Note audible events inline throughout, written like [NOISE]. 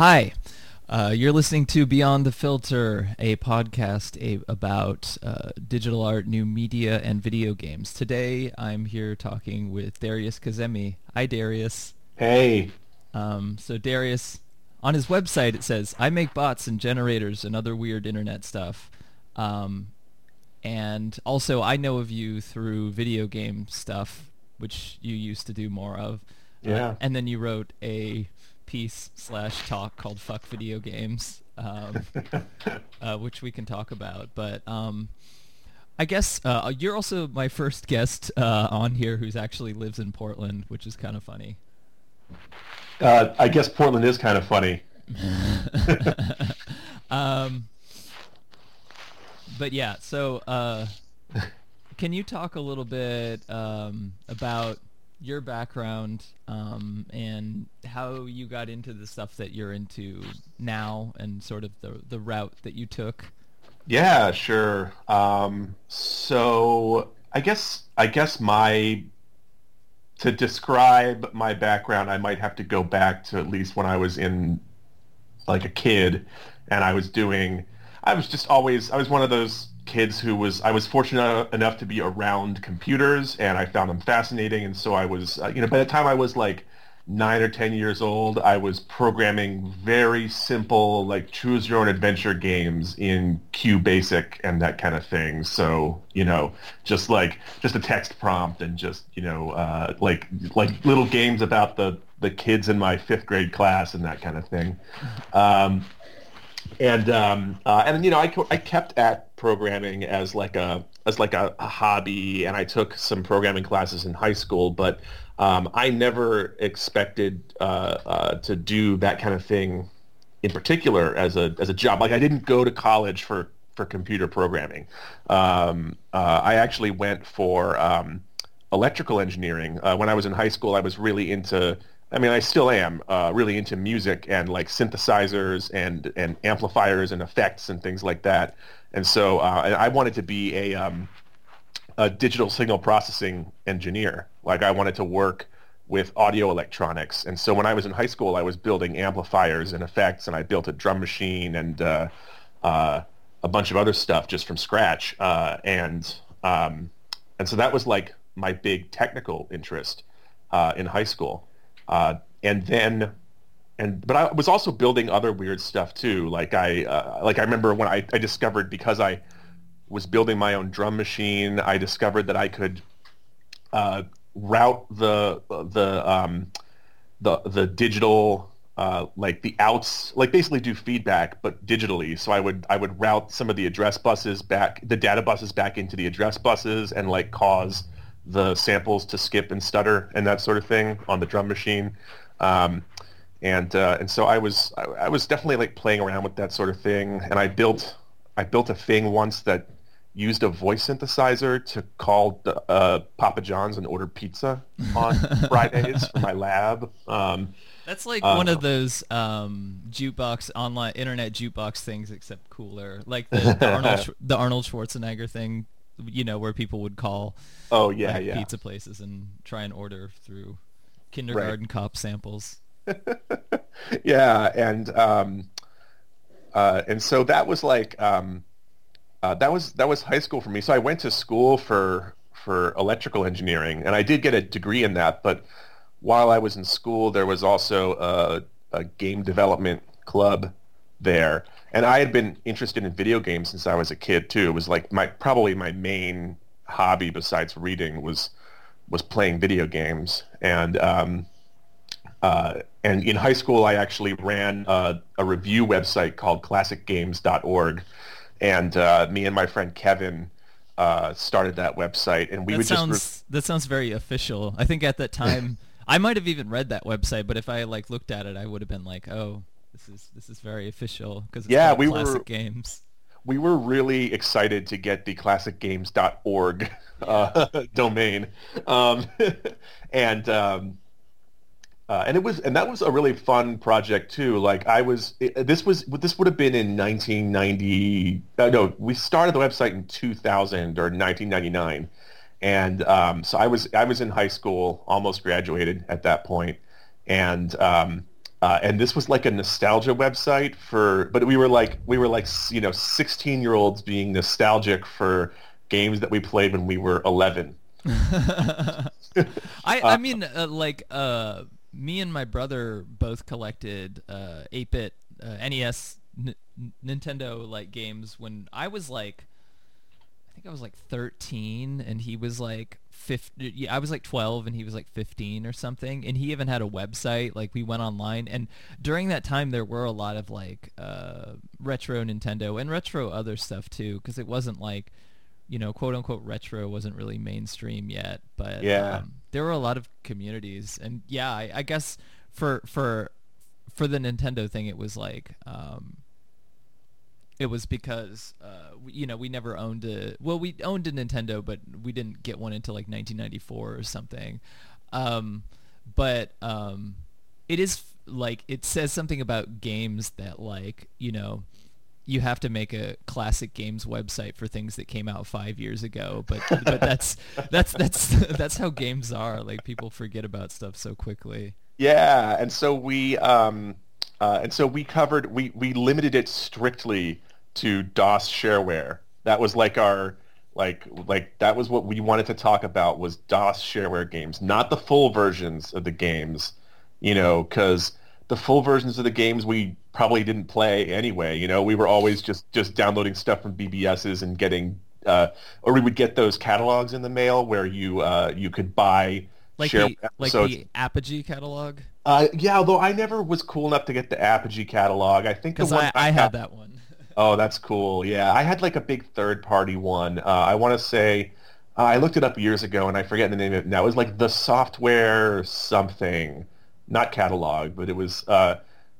Hi. Uh, you're listening to Beyond the Filter, a podcast a, about uh, digital art, new media, and video games. Today, I'm here talking with Darius Kazemi. Hi, Darius. Hey. Um, so, Darius, on his website, it says, I make bots and generators and other weird internet stuff. Um, and also, I know of you through video game stuff, which you used to do more of. Yeah. Uh, and then you wrote a piece slash talk called "Fuck Video Games," um, [LAUGHS] uh, which we can talk about. But um, I guess uh, you're also my first guest uh, on here who's actually lives in Portland, which is kind of funny. Uh, I guess Portland is kind of funny. [LAUGHS] um, but yeah, so uh, [LAUGHS] can you talk a little bit um, about your background um, and how you got into the stuff that you're into now and sort of the, the route that you took? Yeah, sure. Um, so I guess I guess my to describe my background, I might have to go back to at least when I was in like a kid, and I was doing. I was just always. I was one of those kids who was I was fortunate enough to be around computers and I found them fascinating and so I was uh, you know by the time I was like 9 or 10 years old I was programming very simple like choose your own adventure games in QBasic and that kind of thing. So you know just like just a text prompt and just you know uh, like like little games about the the kids in my fifth grade class and that kind of thing. Um, and um, uh, and you know I, I kept at programming as like a as like a, a, hobby and I took some programming classes in high school but um, I never expected uh, uh, to do that kind of thing in particular as a as a job. Like I didn't go to college for for computer programming. Um, uh, I actually went for um, electrical engineering. Uh, when I was in high school I was really into I mean, I still am uh, really into music and like synthesizers and and amplifiers and effects and things like that. And so uh, I wanted to be a um, a digital signal processing engineer. Like I wanted to work with audio electronics. And so when I was in high school, I was building amplifiers and effects, and I built a drum machine and uh, uh a bunch of other stuff just from scratch. Uh, and um, and so that was like my big technical interest uh, in high school. Uh, and then, and but I was also building other weird stuff too. Like I, uh, like I remember when I, I discovered because I was building my own drum machine, I discovered that I could uh, route the the um, the the digital uh, like the outs, like basically do feedback, but digitally. So I would I would route some of the address buses back, the data buses back into the address buses, and like cause the samples to skip and stutter and that sort of thing on the drum machine. Um, and uh, and so I was I, I, was definitely like playing around with that sort of thing. And I built I built a thing once that used a voice synthesizer to call uh, Papa John's and order pizza on [LAUGHS] Fridays for my lab. Um, That's like uh, one of those um, jukebox online internet jukebox things, except cooler. Like the, the Arnold the Arnold Schwarzenegger thing you know, where people would call oh yeah, like, yeah. pizza places and try and order through kindergarten right. cop samples. [LAUGHS] yeah, and um, uh, and so that was like um, uh, that was that was high school for me. So I went to school for for electrical engineering, and I did get a degree in that. But while I was in school, there was also a, a game development club there, and I had been interested in video games since I was a kid too. It was like my probably my main hobby besides reading was was playing video games. And um, uh, and in high school, I actually ran a, a review website called ClassicGames.org, and uh, me and my friend Kevin. Uh, started that website, and we that would sounds, just. Re- that sounds very official. I think at that [LAUGHS] time, I might have even read that website, but if I like looked at it, I would have been like, "Oh, this is this is very official because yeah, we classic were games. We were really excited to get the classicgames.org uh, [LAUGHS] domain, um, [LAUGHS] and um, uh, and it was and that was a really fun project too. Like I was, it, this was this would have been in 1990. Uh, no, we started the website in 2000 or 1999, and um, so I was I was in high school, almost graduated at that point, and um, uh, and this was like a nostalgia website for, but we were like we were like you know 16 year olds being nostalgic for games that we played when we were 11. [LAUGHS] [LAUGHS] I I mean uh, like uh, me and my brother both collected uh, 8-bit uh, NES N- Nintendo like games when I was like I think I was like 13 and he was like 15 yeah, I was like 12 and he was like 15 or something and he even had a website like we went online and during that time there were a lot of like uh, retro Nintendo and retro other stuff too because it wasn't like you know quote unquote retro wasn't really mainstream yet but Yeah. um, there were a lot of communities and yeah I, I guess for for for the Nintendo thing it was like um, it was because uh, we- you know we never owned a well we owned a Nintendo but we didn't get one until like 1994 or something. Um, but um, it is like it says something about games that like you know you have to make a classic games website for things that came out five years ago but but that's [LAUGHS] that's that's that's how games are. Like people forget about stuff so quickly. Yeah, and so we um, uh, and so we covered we we limited it strictly to DOS shareware. That was like our like like that was what we wanted to talk about was DOS shareware games, not the full versions of the games, you know, because the full versions of the games we probably didn't play anyway. You know, we were always just just downloading stuff from BBSs and getting, uh, or we would get those catalogs in the mail where you uh, you could buy like share the like the Apogee catalog Uh, yeah, although I never was cool enough to get the Apogee catalog. I think the one I, I had that one Oh, that's cool. Yeah, I had like a big third-party one. Uh, I want to say uh, I looked it up years ago, and I forget the name of it now. It was like the software something, not catalog, but it was. Uh,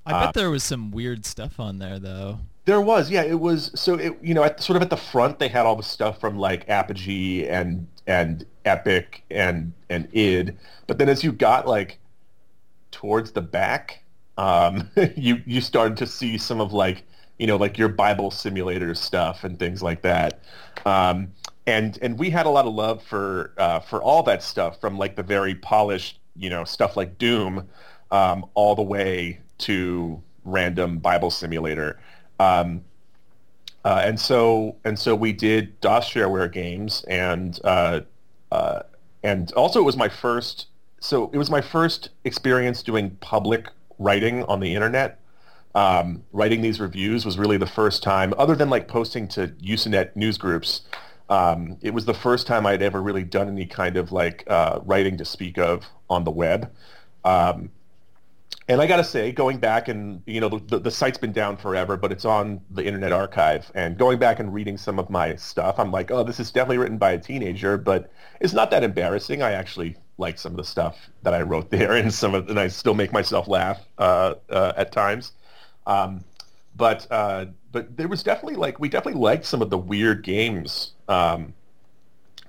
I uh, bet there was some weird stuff on there though There was, yeah. It was so it, you know, at, sort of at the front, they had all the stuff from like Apogee and and Epic and and id. But then as you got like towards the back, um, [LAUGHS] you you started to see some of like you know like your Bible simulator stuff and things like that. Um, and and we had a lot of love for uh, for all that stuff from like the very polished you know stuff like Doom um, all the way to random Bible simulator. Um, uh, and so and so we did DOS shareware games, and uh, uh, and also it was my first. So it was my first experience doing public writing on the internet. Um, writing these reviews was really the first time, other than like posting to Usenet news groups. Um, it was the first time I'd ever really done any kind of like uh, writing to speak of on the web. Um, and I got to say, going back and, you know, the, the, the site's been down forever, but it's on the Internet Archive. And going back and reading some of my stuff, I'm like, oh, this is definitely written by a teenager, but it's not that embarrassing. I actually like some of the stuff that I wrote [LAUGHS] there, and some of, and I still make myself laugh uh, uh, at times. Um, but uh, but there was definitely like we definitely liked some of the weird games um,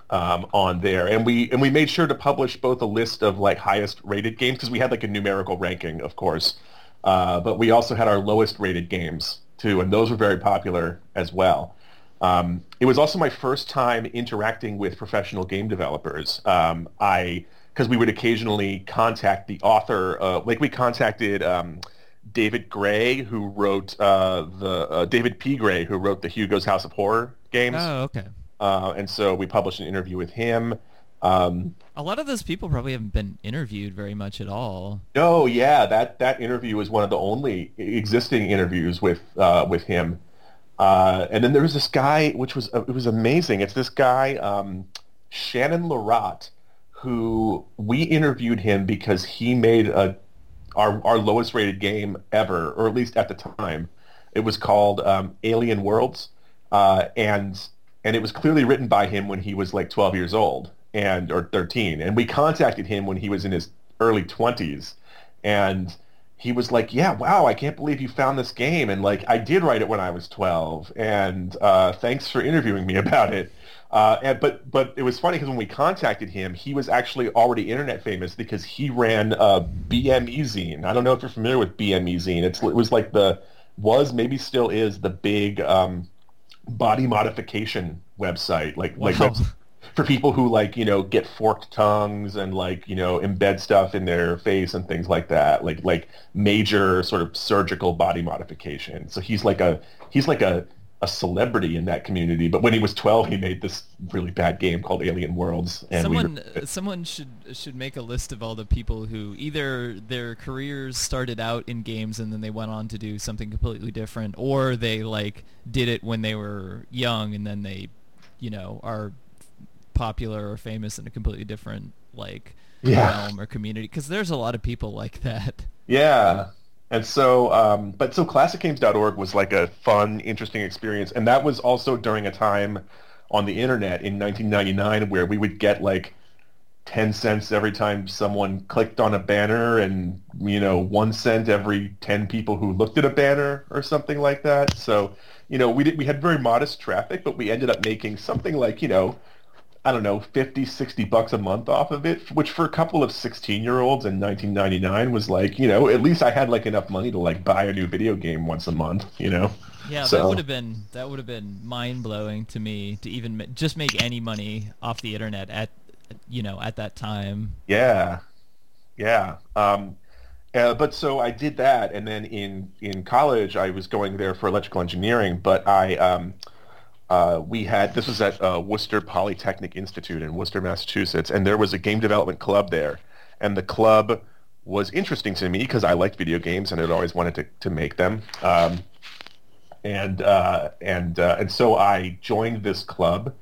um, on there, and we and we made sure to publish both a list of like highest rated games because we had like a numerical ranking, of course, uh, but we also had our lowest rated games too, and those were very popular as well. Um, it was also my first time interacting with professional game developers. Um, I because we would occasionally contact the author, uh, like we contacted. David Gray, who wrote uh, the uh, David P. Gray, who wrote the Hugo's House of Horror games, oh okay uh, and so we published an interview with him. Um, a lot of those people probably haven't been interviewed very much at all no, yeah, that that interview was one of the only existing interviews with uh, with him. Uh, and then there was this guy, which was uh, it was amazing. It's this guy, um, Shannon Larratt, who we interviewed him because he made a our our lowest rated game ever, or at least at the time. It was called um, Alien Worlds, uh, and and it was clearly written by him when he was like 12 years old and or 13. And we contacted him when he was in his early 20s, and he was like, "Yeah, wow, I can't believe you found this game." And like, I did write it when I was 12, and uh, thanks for interviewing me [LAUGHS] about it. Uh, and, but but it was funny because when we contacted him, he was actually already internet famous because he ran uh, BME Zine. I don't know if you're familiar with BME Zine. It's, it was like the was maybe still is the big um, body modification website. Like like Wow. webs- for people who like you know get forked tongues and like you know embed stuff in their face and things like that like like major sort of surgical body modification so he's like a he's like a a celebrity in that community but when he was 12 he made this really bad game called alien worlds and someone we someone should should make a list of all the people who either their careers started out in games and then they went on to do something completely different or they like did it when they were young and then they you know are popular or famous in a completely different like yeah. realm or community because there's a lot of people like that. Yeah. And so, um, but so classicgames.org was like a fun, interesting experience. And that was also during a time on the internet in 1999 where we would get like 10 cents every time someone clicked on a banner and, you know, one cent every 10 people who looked at a banner or something like that. So, you know, we did, we had very modest traffic, but we ended up making something like, you know, I don't know, 50, 60 bucks a month off of it, which for a couple of 16 year olds in 1999 was like, you know, at least I had like enough money to like buy a new video game once a month, you know? Yeah, so. that would have been, that would have been mind blowing to me to even just make any money off the internet at, you know, at that time. Yeah. Yeah. Um, uh, but so I did that. And then in, in college, I was going there for electrical engineering, but I, um, uh, we had this was at uh, Worcester Polytechnic Institute in Worcester, Massachusetts, and there was a game development club there, and the club was interesting to me because I liked video games and had always wanted to, to make them, um, and uh, and uh, and so I joined this club,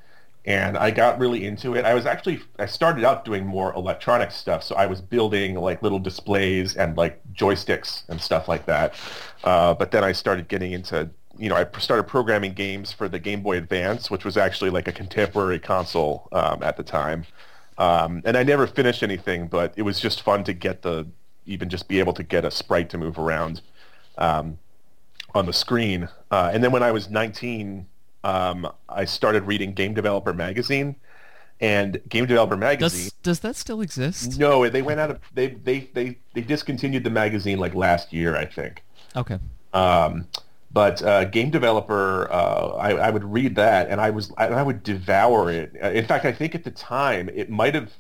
and I got really into it. I was actually I started out doing more electronic stuff, so I was building like little displays and like joysticks and stuff like that. Uh, but then I started getting into you know, I started programming games for the Game Boy Advance, which was actually like a contemporary console um, at the time. Um, and I never finished anything, but it was just fun to get the even just be able to get a sprite to move around um, on the screen. Uh, and then when I was 19, um, I started reading Game Developer Magazine. And Game Developer Magazine does, does that still exist? No, they went out of they they they they discontinued the magazine like last year, I think. Okay. Um, but uh, game developer, uh, I, I, would read that and I was I, I, would devour it. Uh, in fact, I think at the time it might have.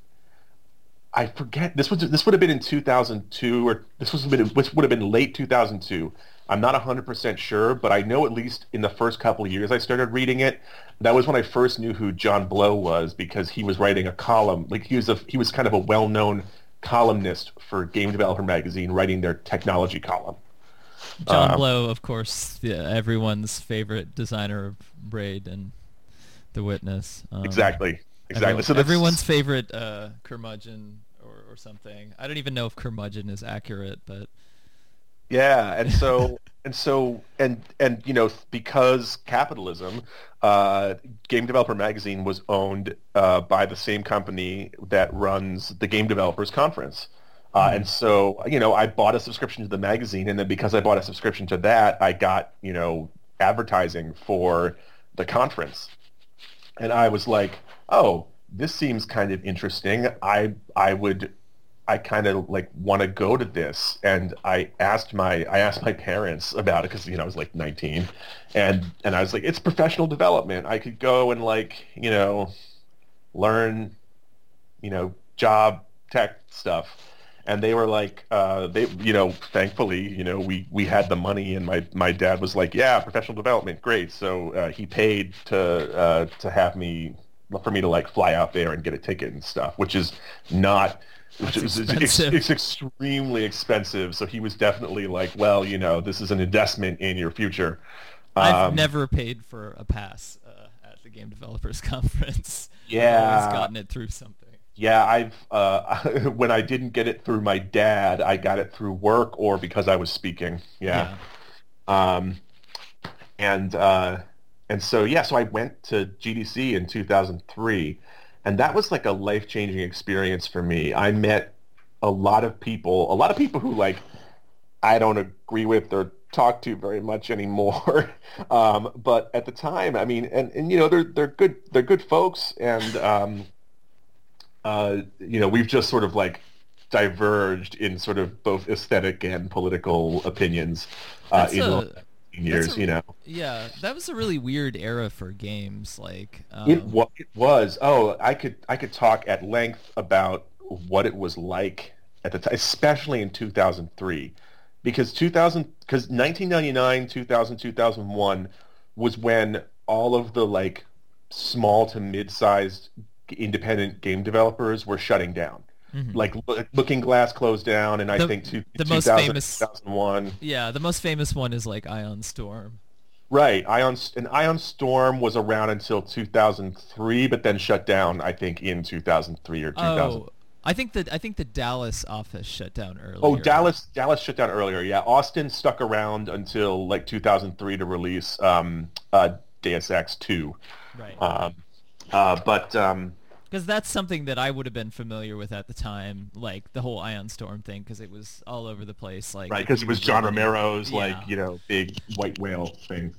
I forget this was this would have been in 2002 or this was been this would have been late 2002. I'm not 100% sure, but I know at least in the first couple of years I started reading it. That was when I first knew who John Blow was because he was writing a column. Like he was a he was kind of a well-known columnist for Game Developer magazine, writing their technology column. John um, Blow, of course, yeah, everyone's favorite designer of Braid and The Witness. Um, exactly. Exactly. Everyone, so everyone's favorite uh, curmudgeon or, or something. I don't even know if curmudgeon is accurate, but yeah, and so [LAUGHS] and so and and you know because capitalism, uh, Game Developer Magazine was owned uh, by the same company that runs the Game Developers Conference. Uh, and so, you know, I bought a subscription to the magazine, and then because I bought a subscription to that, I got, you know, advertising for the conference. And I was like, oh, this seems kind of interesting. I I would I kind of like want to go to this, and I asked my I asked my parents about it because you know I was like 19, and and I was like, it's professional development. I could go and like you know learn, you know, job tech stuff and they were like, uh, they, you know, thankfully, you know, we, we had the money, and my, my dad was like, yeah, professional development, great. So uh, he paid to uh, to have me for me to like fly out there and get a ticket and stuff, which is not. Which is, it's, it's extremely expensive. So he was definitely like, well, you know, this is an investment in your future. I've um, never paid for a pass uh, at the Game Developers [LAUGHS] Conference. Yeah, I've always gotten it through something yeah, I've uh, [LAUGHS] when I didn't get it through my dad, I got it through work or because I was speaking. Yeah. yeah. Um, and uh, and so yeah, so I went to GDC in 2003, and that was like a life changing experience for me. I met a lot of people, a lot of people who like I don't agree with or talk to very much anymore. [LAUGHS] um, but at the time, I mean, and, and you know, they're they're good they're good folks, and um, uh, you know, we've just sort of like diverged in sort of both aesthetic and political opinions. Uh, that's, a, years, a, you know. Yeah, that was a really weird era for games. Like um, it, wa- it was. Oh, I could I could talk at length about what it was like at the time, especially in 2003, because 2000 because 1999, 2000, 2001 was when all of the like small to mid-sized independent game developers were shutting down. mhm. Like Looking Glass closed down, and I think two, the most famous- 2001. yeah, the most famous one is like Ion Storm. Right, Ion and Ion Storm was around until 2003, but then shut down. I think in 2003 or 2000. Oh, I think that I think the Dallas office shut down earlier. Oh, Dallas! Dallas shut down earlier. Yeah, Austin stuck around until like 2003 to release um, uh, Deus Ex 2. right? Um, uh, but um, Because that's something that I would have been familiar with at the time, like the whole Ion Storm thing, because it was all over the place. Like right, because it was John Romero's Yeah. like you know big white whale thing.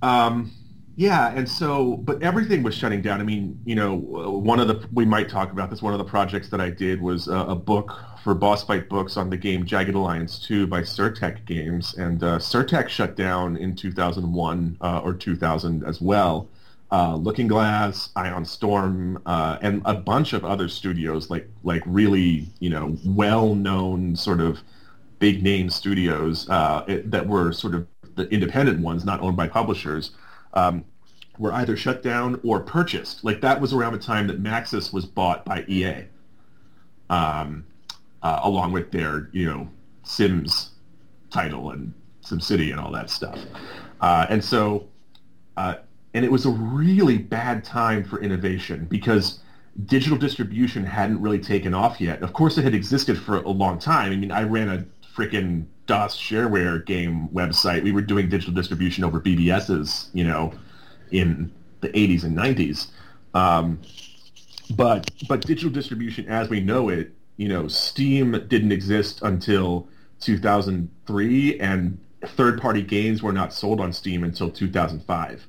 Um, yeah, and so, but everything was shutting down. I mean, you know, uh, one of the we might talk about this. One of the projects that I did was uh, a book for Boss Fight Books on the game Jagged Alliance 2 by Sir-Tech Games, and uh, Sir-Tech shut down in 2001 uh, or 2000 as well. Uh, Looking Glass, Ion Storm, uh, and a bunch of other studios, like like really you know well-known sort of big name studios uh, it, that were sort of the independent ones, not owned by publishers, um, were either shut down or purchased. Like that was around the time that Maxis was bought by EA, um, uh, along with their you know Sims title and SimCity and all that stuff. Uh, and so, uh, and it was a really bad time for innovation because digital distribution hadn't really taken off yet. Of course, it had existed for a long time. I mean, I ran a freaking DOS shareware game website. We were doing digital distribution over BBSs, you know, in the 80s and 90s. Um, but but digital distribution as we know it, you know, Steam didn't exist until 2003, and third-party games were not sold on Steam until 2005.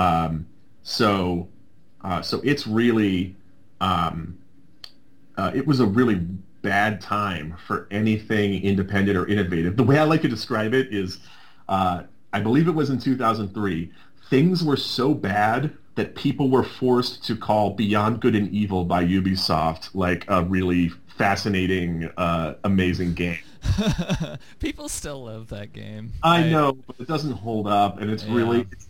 Um, so uh, so it's really um, uh, it was a really bad time for anything independent or innovative. The way I like to describe it is, uh, I believe it was in 2003, things were so bad that people were forced to call Beyond Good and Evil by Ubisoft like a really fascinating, uh, amazing game. [LAUGHS] People still love that game. I know, but it doesn't hold up, and it's really it's,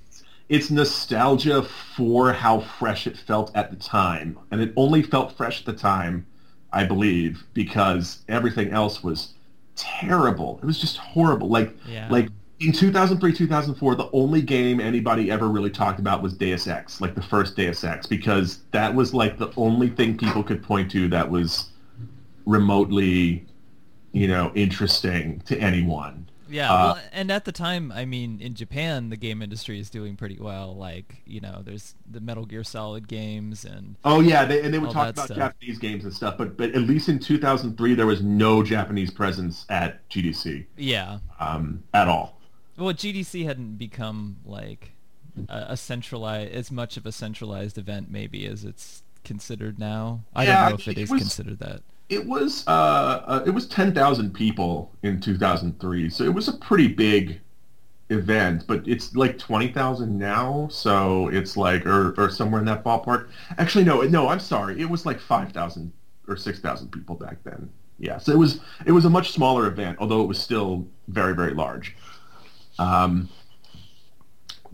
it's nostalgia for how fresh it felt at the time, and it only felt fresh at the time, I believe, because everything else was terrible. It was just horrible. Like Yeah. like in 2003, 2004, the only game anybody ever really talked about was Deus Ex, like the first Deus Ex, because that was like the only thing people could point to that was remotely, you know, interesting to anyone. Yeah, Uh, well, and at the time, I mean, in Japan, the game industry is doing pretty well. Like, you know, there's the Metal Gear Solid games, and Oh yeah, they, and they would talk about stuff. Japanese games and stuff, but but at least in 2003 there was no Japanese presence at GDC yeah. um, at all. Well, GDC hadn't become like a, a centralized, as much of a centralized event, maybe as it's considered now. I Yeah, don't know if it it is was- considered that. It was uh, uh, it was 10,000 people in 2003, so it was a pretty big event. But it's like 20,000 now, so it's like or or somewhere in that ballpark. Actually, no, no, I'm sorry, it was like 5,000 or 6,000 people back then. Yeah, so it was it was a much smaller event, although it was still very very large. Um,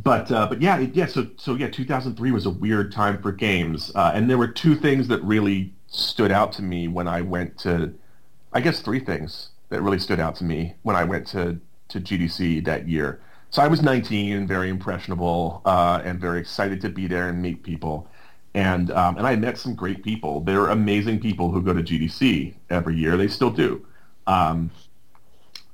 but uh, but yeah, yeah. So so yeah, 2003 was a weird time for games, uh, and there were two things that really stood out to me when I went to, I guess three things that really stood out to me when I went to to GDC that year. So I was 19 and very impressionable uh, and very excited to be there and meet people. And um, and I met some great people. There are amazing people who go to GDC every year. They still do. Um,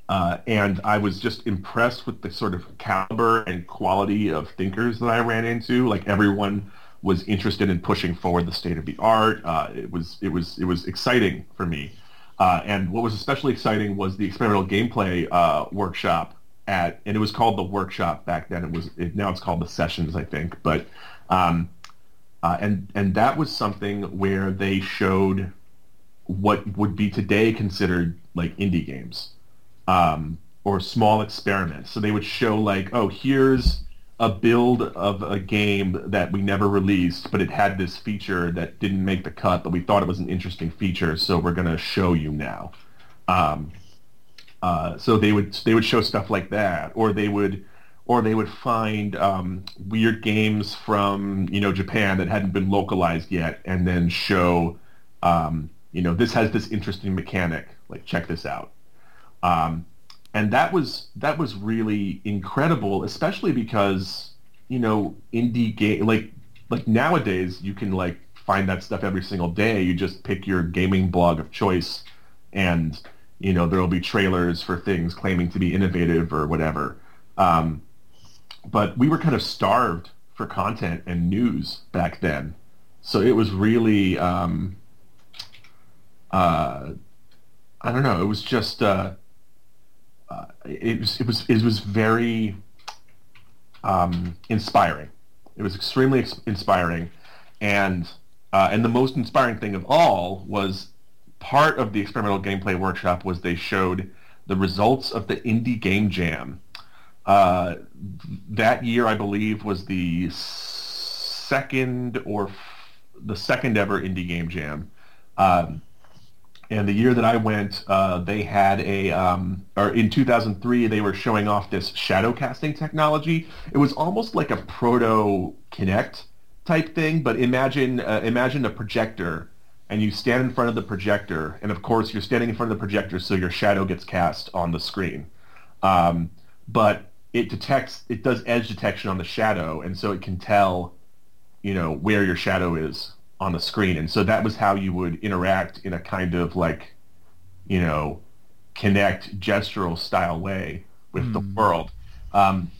uh, and I was just impressed with the sort of caliber and quality of thinkers that I ran into. Like everyone was interested in pushing forward the state of the art. Uh, it was it was it was exciting for me. Uh, and what was especially exciting was the experimental gameplay uh, workshop at, and it was called the workshop back then. It was it, now it's called the sessions, I think. But um, uh, and and that was something where they showed what would be today considered like indie games. Um, or small experiments. So they would show like, oh, here's a build of a game that we never released, but it had this feature that didn't make the cut, but we thought it was an interesting feature, so we're going to show you now. Um, uh, so they would they would show stuff like that, or they would or they would find um, weird games from you know Japan that hadn't been localized yet, and then show um, you know this has this interesting mechanic. Like check this out. Um, and that was that was really incredible, especially because you know indie game like like nowadays you can like find that stuff every single day. You just pick your gaming blog of choice, and you know there'll be trailers for things claiming to be innovative or whatever. Um, but we were kind of starved for content and news back then, so it was really um, uh, I don't know. It was just. Uh, it was it was it was very um, inspiring. It was extremely ex- inspiring, and uh, and the most inspiring thing of all was part of the experimental gameplay workshop was they showed the results of the indie game jam. Uh, that year, I believe, was the second or f- the second ever indie game jam. Um, and the year that I went, uh, they had a, um, or in 2003, they were showing off this shadow casting technology. It was almost like a proto Kinect type thing, but imagine, uh, imagine a projector, and you stand in front of the projector, and of course you're standing in front of the projector, so your shadow gets cast on the screen. Um, but it detects, it does edge detection on the shadow, and so it can tell, you know, where your shadow is on the screen. And so that was how you would interact in a kind of like, you know, Kinect gestural style way with mm. the hmm. world. Um,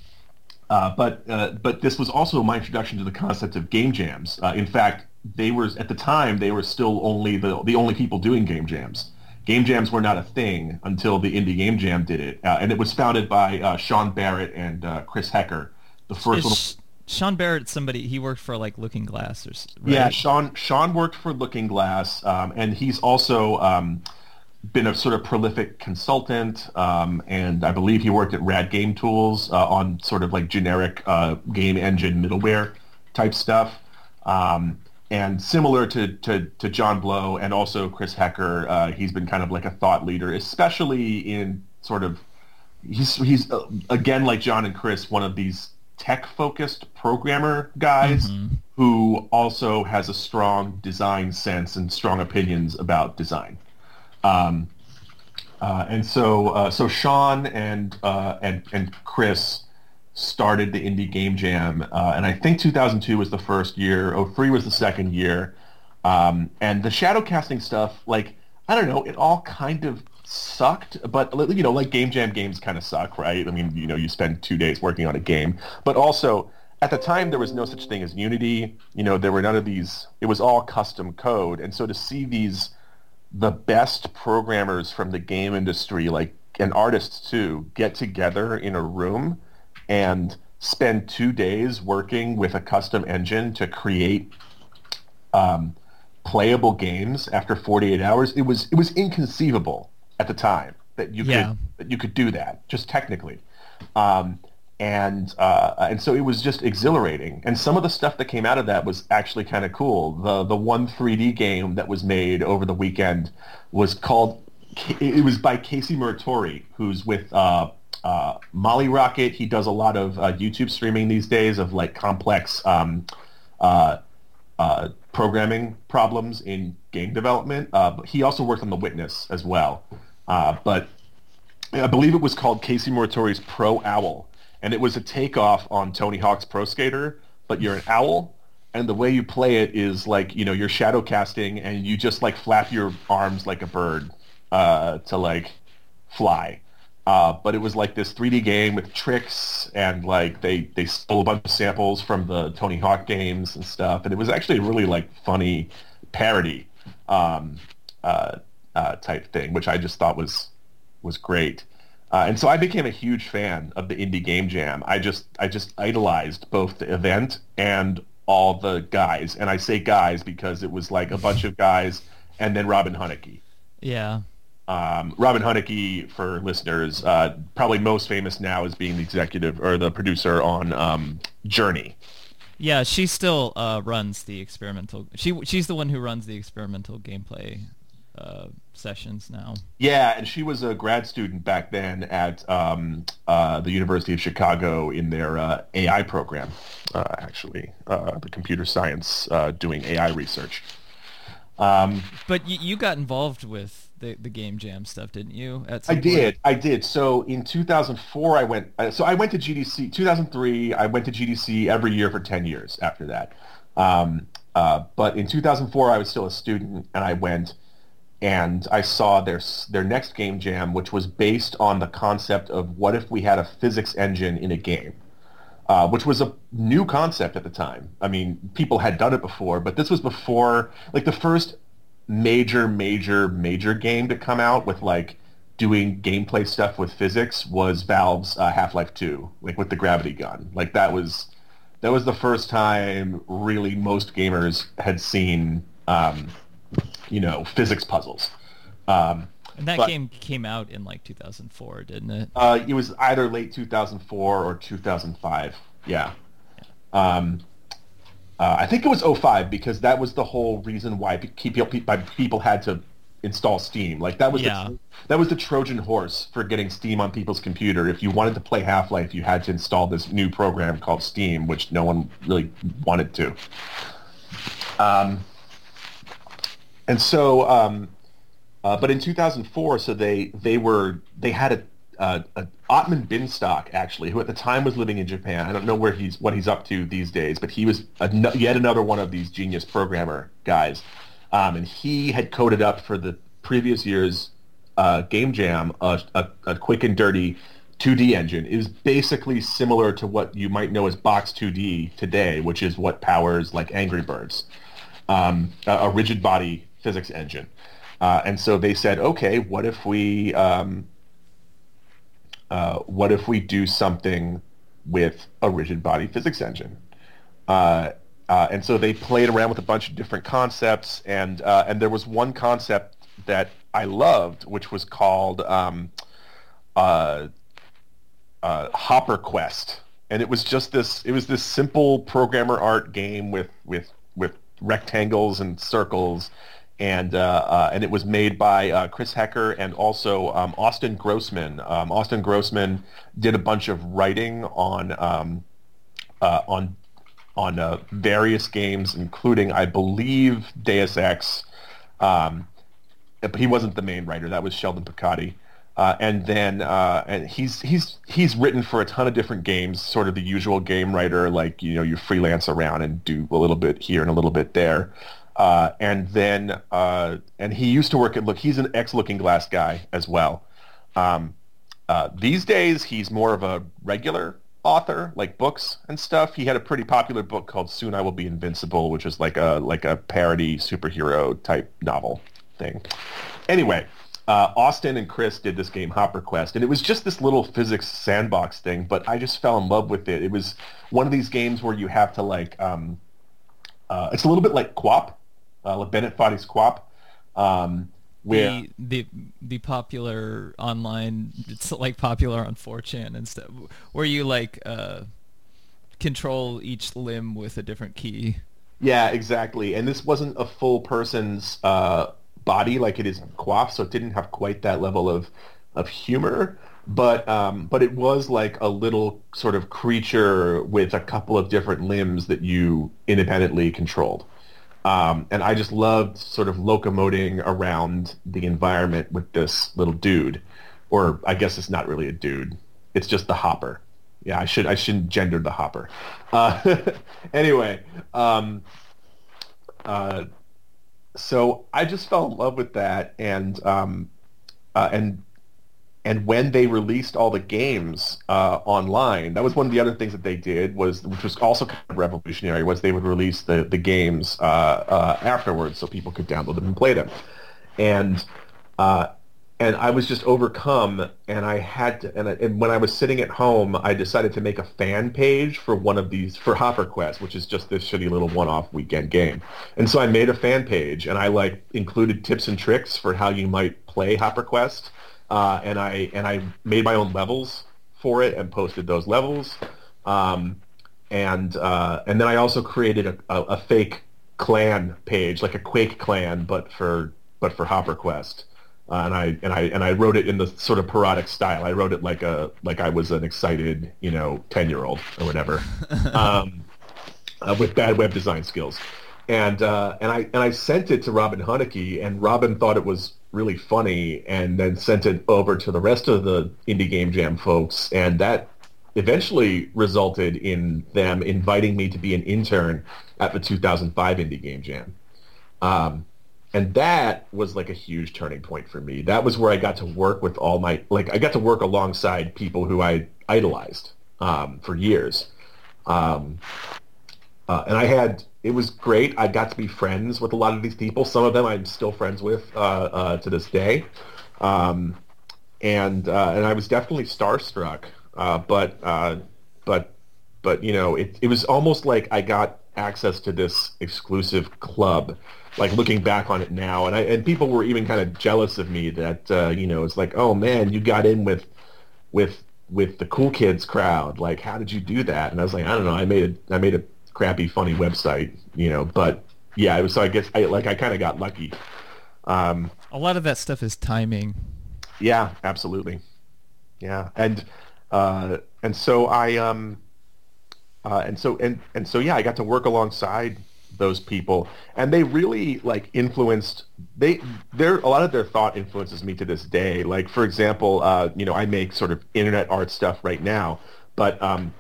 uh, but uh, but this was also my introduction to the concept of game jams. Uh, in fact, they were at the time they were still only the the only people doing game jams. Game jams were not a thing until the Indie Game Jam did it, uh, and it was founded by uh, Sean Barrett and uh, Chris Hecker. The first one. Sean Barrett, somebody he worked for like Looking Glass or right? yeah. Sean Sean worked for Looking Glass, um, and he's also um, been a sort of prolific consultant, um, and I believe he worked at Rad Game Tools uh, on sort of like generic uh, game engine middleware type stuff. Um, and similar to, to, to, John Blow and also Chris Hecker, uh, he's been kind of like a thought leader, especially in sort of he's he's uh, again like John and Chris, one of these tech-focused programmer guys mm-hmm. who also has a strong design sense and strong opinions about design. Um, uh, and so, uh, so Sean and uh, and and Chris started the Indie Game Jam, uh, and I think 2002 was the first year. 03 was the second year, um, and the shadow casting stuff, like I don't know, it all kind of sucked, but you know, like game jam games kind of suck, right? I mean, you know, you spend two days working on a game, but also at the time there was no such thing as Unity. You know, there were none of these. It was all custom code, and so to see these, the best programmers from the game industry, like and artists too, get together in a room and spend two days working with a custom engine to create um, playable games after 48 hours. It was it was inconceivable at the time that you yeah. could that you could do that just technically. Um, and uh, and so it was just exhilarating. And some of the stuff that came out of that was actually kind of cool. The the one 3D game that was made over the weekend was called. It was by Casey Muratori, who's with uh, uh, Molly Rocket. He does a lot of uh, YouTube streaming these days of like complex um, uh, uh, programming problems in game development. Uh, but he also worked on The Witness as well. Uh, but I believe it was called Casey Muratori's Pro Owl, and it was a takeoff on Tony Hawk's Pro Skater, but you're an owl, and the way you play it is like you know you're shadow casting, and you just like flap your arms like a bird uh, to like fly. Uh, but it was like this 3D game with tricks and like they, they stole a bunch of samples from the Tony Hawk games and stuff. And it was actually a really like funny parody um, uh, uh, type thing, which I just thought was was great. Uh, and so I became a huge fan of the Indie Game Jam. I just I just idolized both the event and all the guys. And I say guys because it was like a bunch of guys and then Robin Hunicke. Yeah. Um, Robin Hunicke, for listeners, uh, probably most famous now as being the executive or the producer on um, Journey. Yeah, she still uh, runs the experimental. She she's the one who runs the experimental gameplay uh, sessions now. Yeah, and she was a grad student back then at um, uh, the University of Chicago in their uh, AI program, uh, actually, uh, the computer science uh, doing AI research. Um, but you, you got involved with the, the game jam stuff, didn't you? At I did. I did. So in 2004, I went. So I went to GDC. 2003, I went to GDC every year for 10 years after that. Um, uh, but in 2004, I was still a student, and I went and I saw their their next game jam, which was based on the concept of what if we had a physics engine in a game, uh, which was a new concept at the time. I mean, people had done it before, but this was before like the first major, major, major game to come out with like doing gameplay stuff with physics was Valve's uh, Half-Life 2, like with the gravity gun. Like that was that was the first time really most gamers had seen. Um, you know, physics puzzles. Um, and that but, game came out in like 2004, didn't it? Uh, it was either late 2004 or 2005. Yeah. Um, uh, I think it was 05 because that was the whole reason why people, people had to install Steam. Like that was yeah. the, that was the Trojan horse for getting Steam on people's computer. If you wanted to play Half-Life, you had to install this new program called Steam, which no one really wanted to. Um, and so, um, uh, but in 2004, so they they were they had a, a Atman Binstock actually, who at the time was living in Japan. I don't know where he's what he's up to these days, but he was yet another one of these genius programmer guys, um, and he had coded up for the previous year's uh, game jam a, a, a quick and dirty 2D engine is basically similar to what you might know as Box 2D today, which is what powers like Angry Birds. Um, a, a, rigid body physics engine. Uh, and so they said, okay, what if we um, uh, what if we do something with a rigid body physics engine? Uh, uh and so they played around with a bunch of different concepts, and uh, and there was one concept that I loved, which was called um, uh, Hopper Quest, and it was just this. It was this simple programmer art game with with with rectangles and circles and uh, uh, and it was made by uh, Chris Hecker and also um, Austin Grossman. Um, Austin Grossman did a bunch of writing on um, uh, on on uh, various games, including I believe Deus Ex. Um, but he wasn't the main writer. That was Sheldon Pacotti. Uh, and then and he's he's he's written for a ton of different games, sort of the usual game writer, like you know you freelance around and do a little bit here and a little bit there. Uh, and then uh, and he used to work at look he's an ex looking glass guy as well. Um, uh, these days he's more of a regular author like books and stuff. He had a pretty popular book called soon i will be invincible which is like a like a parody superhero type novel thing. Anyway uh, austin and chris did this game hopper quest and it was just this little physics sandbox thing but i just fell in love with it. It was one of these games where you have to like um, uh, it's a little bit like QWOP, uh, Bennett Foddy's QWOP. Um, where the, the the popular online it's like popular on 4chan and stuff where you like uh, control each limb with a different key. Yeah exactly. And this wasn't a full person's uh, body like it is in QWOP so it didn't have quite that level of of humor. But um, but it was like a little sort of creature with a couple of different limbs that you independently controlled um, and I just loved sort of locomoting around the environment with this little dude, or I guess it's not really a dude. It's just the hopper. Yeah, I should I shouldn't gender the hopper. Uh, [LAUGHS] anyway, um, uh, so I just fell in love with that, and um, uh, and and when they released all the games uh, online, that was one of the other things that they did was, which was also kind of revolutionary, was they would release the the games uh, uh, afterwards so people could download them and play them, and uh, and I was just overcome, and I had to. And, I, and, when I was sitting at home, I decided to make a fan page for one of these for Hopper Quest, which is just this shitty little one-off weekend game. And so I made a fan page, and I like included tips and tricks for how you might play Hopper Quest, uh, and I and I made my own levels for it and posted those levels. Um, and uh, and then I also created a, a, a fake clan page, like a Quake clan, but for but for Hopper Quest. Uh, and I and I and I wrote it in the sort of parodic style. I wrote it like a like I was an excited you know ten year old or whatever, [LAUGHS] um, uh, with bad web design skills, and uh, and I and I sent it to Robin Hunicke, and Robin thought it was really funny, and then sent it over to the rest of the Indie Game Jam folks, and that eventually resulted in them inviting me to be an intern at the 2005 Indie Game Jam. Um, and that was like a huge turning point for me. That was where I got to work with all my like I got to work alongside people who I idolized um, for years, um, uh, and I had it was great. I got to be friends with a lot of these people. Some of them I'm still friends with uh, uh, to this day, um, and uh, and I was definitely starstruck. Uh, but uh, but but you know it it was almost like I got access to this exclusive club like looking back on it now, and I and people were even kind of jealous of me that uh, you know it's like, oh man, you got in with with with the cool kids crowd. Like, how did you do that? And I was like, I don't know. I made a I made a crappy, funny website, you know. But yeah, it was, so I guess I like I kind of got lucky. Um, a lot of that stuff is timing. Yeah, absolutely. Yeah, and uh, and so I um, uh, and so and and so yeah, I got to work alongside those people and they really like influenced they their a lot of their thought influences me to this day like for example uh, you know i make sort of internet art stuff right now but um,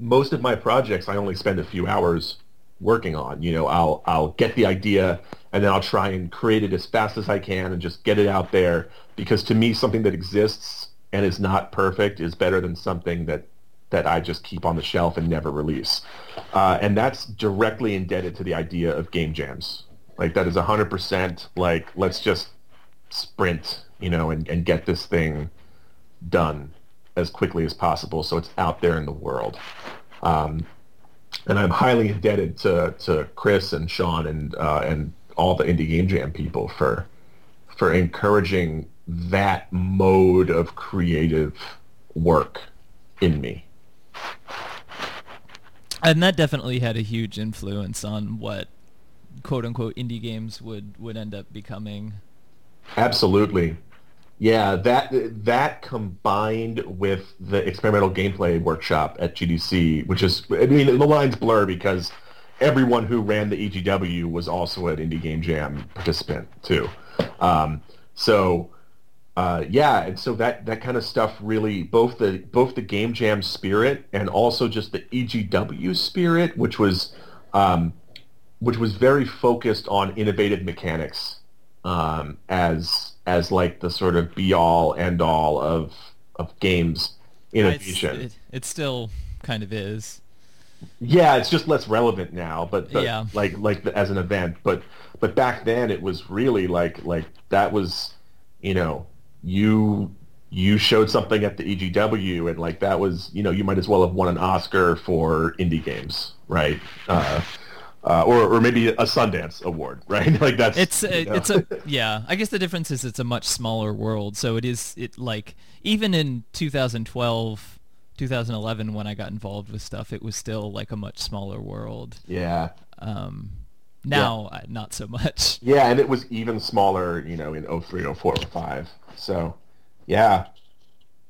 most of my projects i only spend a few hours working on you know i'll i'll get the idea and then i'll try and create it as fast as i can and just get it out there because to me something that exists and is not perfect is better than something that that I just keep on the shelf and never release. Uh, and that's directly indebted to the idea of game jams. Like that is 100% like, let's just sprint, you know, and, and get this thing done as quickly as possible so it's out there in the world. Um, and I'm highly indebted to, to Chris and Sean and, uh, and all the Indie Game Jam people for, for encouraging that mode of creative work in me. And that definitely had a huge influence on what quote unquote indie games would would end up becoming. Absolutely yeah that that combined with the experimental gameplay workshop at gdc which is i mean the lines blur because everyone who ran the egw was also an indie game jam participant too. Um, so uh, yeah, and so that that kind of stuff really both the both the game jam spirit and also just the EGW spirit, which was um, which was very focused on innovative mechanics um, as as like the sort of be all end all of of games innovation. It, it still kind of is. Yeah, it's just less relevant now, but the, yeah. like like the, as an event, but but back then it was really like like that was you know you you showed something at the EGW and like that was you know you might as well have won an Oscar for indie games right uh, uh, or or maybe a Sundance award [LAUGHS] right? Like that's it's a, it's a [LAUGHS] yeah. I guess the difference is it's a much smaller world. So it is it like even in 2012 2011 when I got involved with stuff it was still like a much smaller world. Yeah. Um now yeah. not so much. [LAUGHS] Yeah and it was even smaller you know in 03 04 05 so, yeah,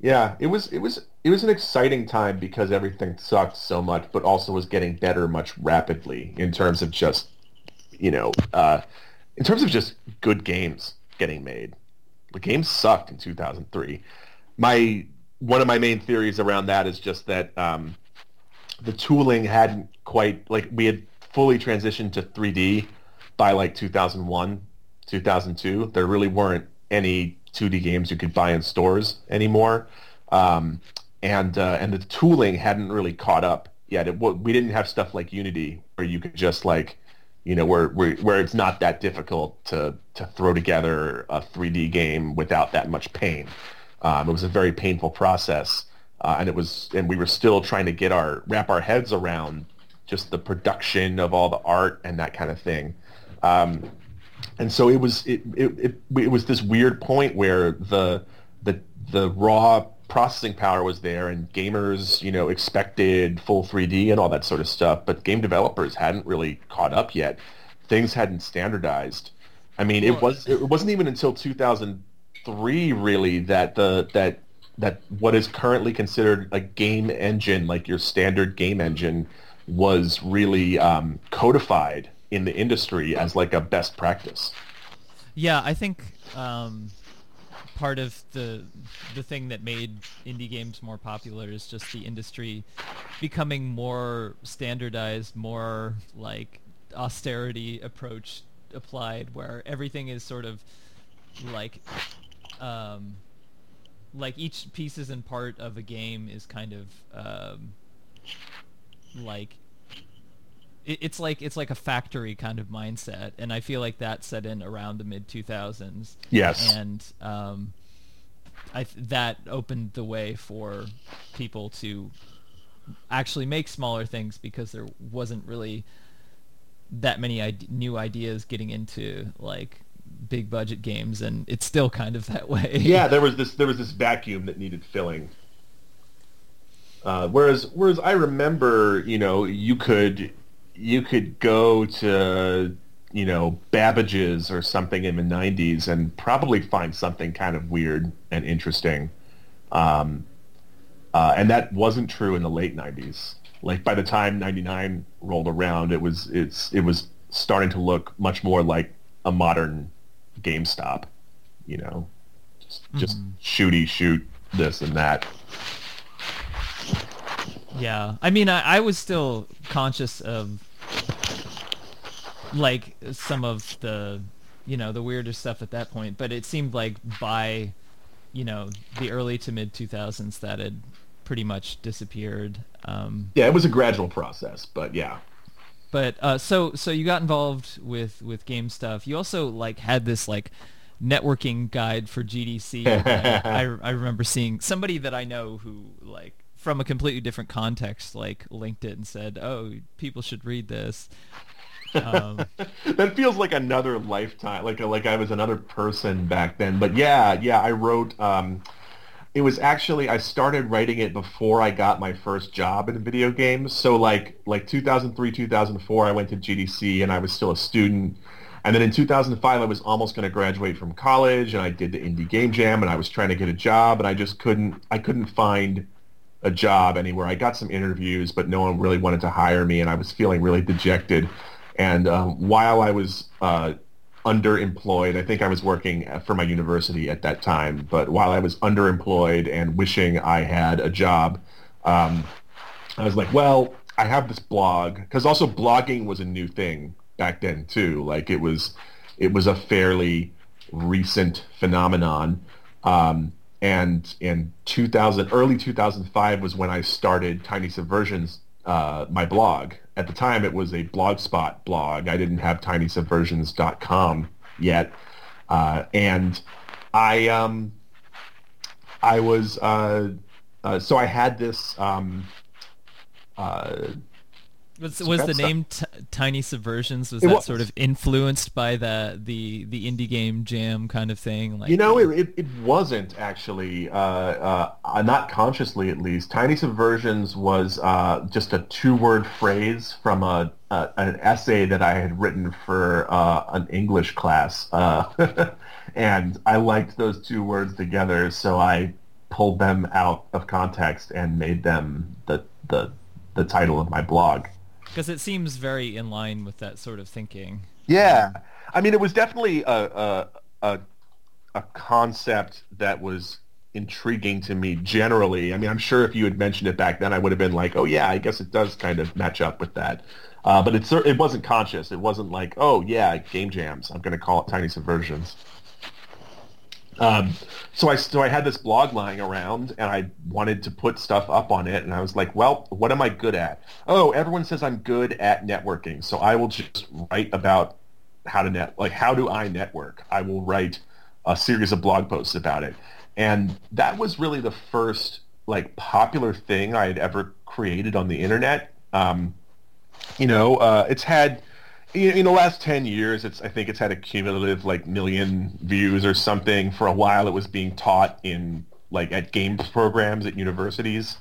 yeah, it was it was it was an exciting time because everything sucked so much, but also was getting better much rapidly in terms of just you know uh, in terms of just good games getting made. The games sucked in 2003. My one of my main theories around that is just that um, the tooling hadn't quite like we had fully transitioned to 3D by like 2001, 2002. There really weren't any 2D games you could buy in stores anymore, um, and uh, and the tooling hadn't really caught up yet. It, we didn't have stuff like Unity where you could just like you know, where where, where it's not that difficult to to throw together a 3D game without that much pain. Um, it was a very painful process, uh, and it was, and we were still trying to get our wrap our heads around just the production of all the art and that kind of thing. Um, and so it was it, it, it, it was this weird point where the the the raw processing power was there and gamers you know expected full 3d and all that sort of stuff but game developers hadn't really caught up yet. Things hadn't standardized. I mean it was it wasn't even until 2003 really that the that that what is currently considered a game engine like your standard game engine was really um, codified in the industry as like a best practice. Yeah i think um part of the the thing that made indie games more popular is just the industry becoming more standardized, more like austerity approach applied, where everything is sort of like um, like each pieces and part of a game is kind of um, like it's like it's like a factory kind of mindset, and I feel like that set in around the mid 2000s. Yes, and um, I that opened the way for people to actually make smaller things because there wasn't really that many new ideas getting into like big budget games and it's still kind of that way. Yeah there was [LAUGHS] this there was this vacuum that needed filling. Uh, whereas whereas I remember you know you could you could go to you know Babbage's or something in the 90s and probably find something kind of weird and interesting. Um, uh, and that wasn't true in the late 90s like by the time 99 rolled around it was it's it was starting to look much more like a modern GameStop you know? Just, mm-hmm. just shooty shoot this and that yeah. I mean I, I was still conscious of like some of the you know the weirder stuff at that point but it seemed like by you know the early to mid 2000s that had pretty much disappeared um, yeah it was a gradual process but yeah. But uh, so so you got involved with with game stuff. You also like had this like networking guide for gdc [LAUGHS] I, I remember seeing. Somebody that i know who like from a completely different context like linked it and said oh people should read this um, [LAUGHS] that feels like another lifetime, like like I was another person back then. But yeah, yeah, I wrote. Um, it was actually I started writing it before I got my first job in video games. So like like 2003, 2004, I went to GDC and I was still a student. And then in 2005, I was almost going to graduate from college, and I did the indie game jam, and I was trying to get a job, and I just couldn't. I couldn't find a job anywhere. I got some interviews, but no one really wanted to hire me, and I was feeling really dejected. And um, while I was uh, underemployed, I think I was working for my university at that time, but while I was underemployed and wishing I had a job, um, I was like, well, I have this blog because also blogging was a new thing back then too. Like it was, it was a fairly recent phenomenon. Um, and in 2000, early 2005 was when I started Tiny Subversions, uh, my blog, at the time it was a blogspot blog. I didn't have tinysubversions.com yet. Uh, and I, um, I was, uh, uh, so I had this, um, uh, was, was the name t- Tiny Subversions? Was it that was. sort of influenced by the the the indie game jam kind of thing? Like you know, it, it, it wasn't actually, uh, uh, not consciously at least. Tiny Subversions was uh, just a two word phrase from a, a, an essay that I had written for uh, an English class, uh, [LAUGHS] and I liked those two words together, so I pulled them out of context and made them the the the title of my blog because it seems very in line with that sort of thinking. Yeah, I mean, it was definitely a a a, a concept that was intriguing to me generally. I mean, I'm sure if you had mentioned it back then, I would have been like, oh yeah, I guess it does kind of match up with that. Uh, but it it wasn't conscious. It wasn't like, oh yeah, game jams. I'm going to call it tiny subversions. Um, so I so I had this blog lying around, and I wanted to put stuff up on it, and I was like, well, what am I good at? Oh, everyone says I'm good at networking, so I will just write about how to net like how do I network? I will write a series of blog posts about it, and that was really the first like popular thing I had ever created on the internet. Um, you know, uh, it's had in, the last 10 years it's i think it's had a cumulative like million views or something. For a while it was being taught in like at games programs at universities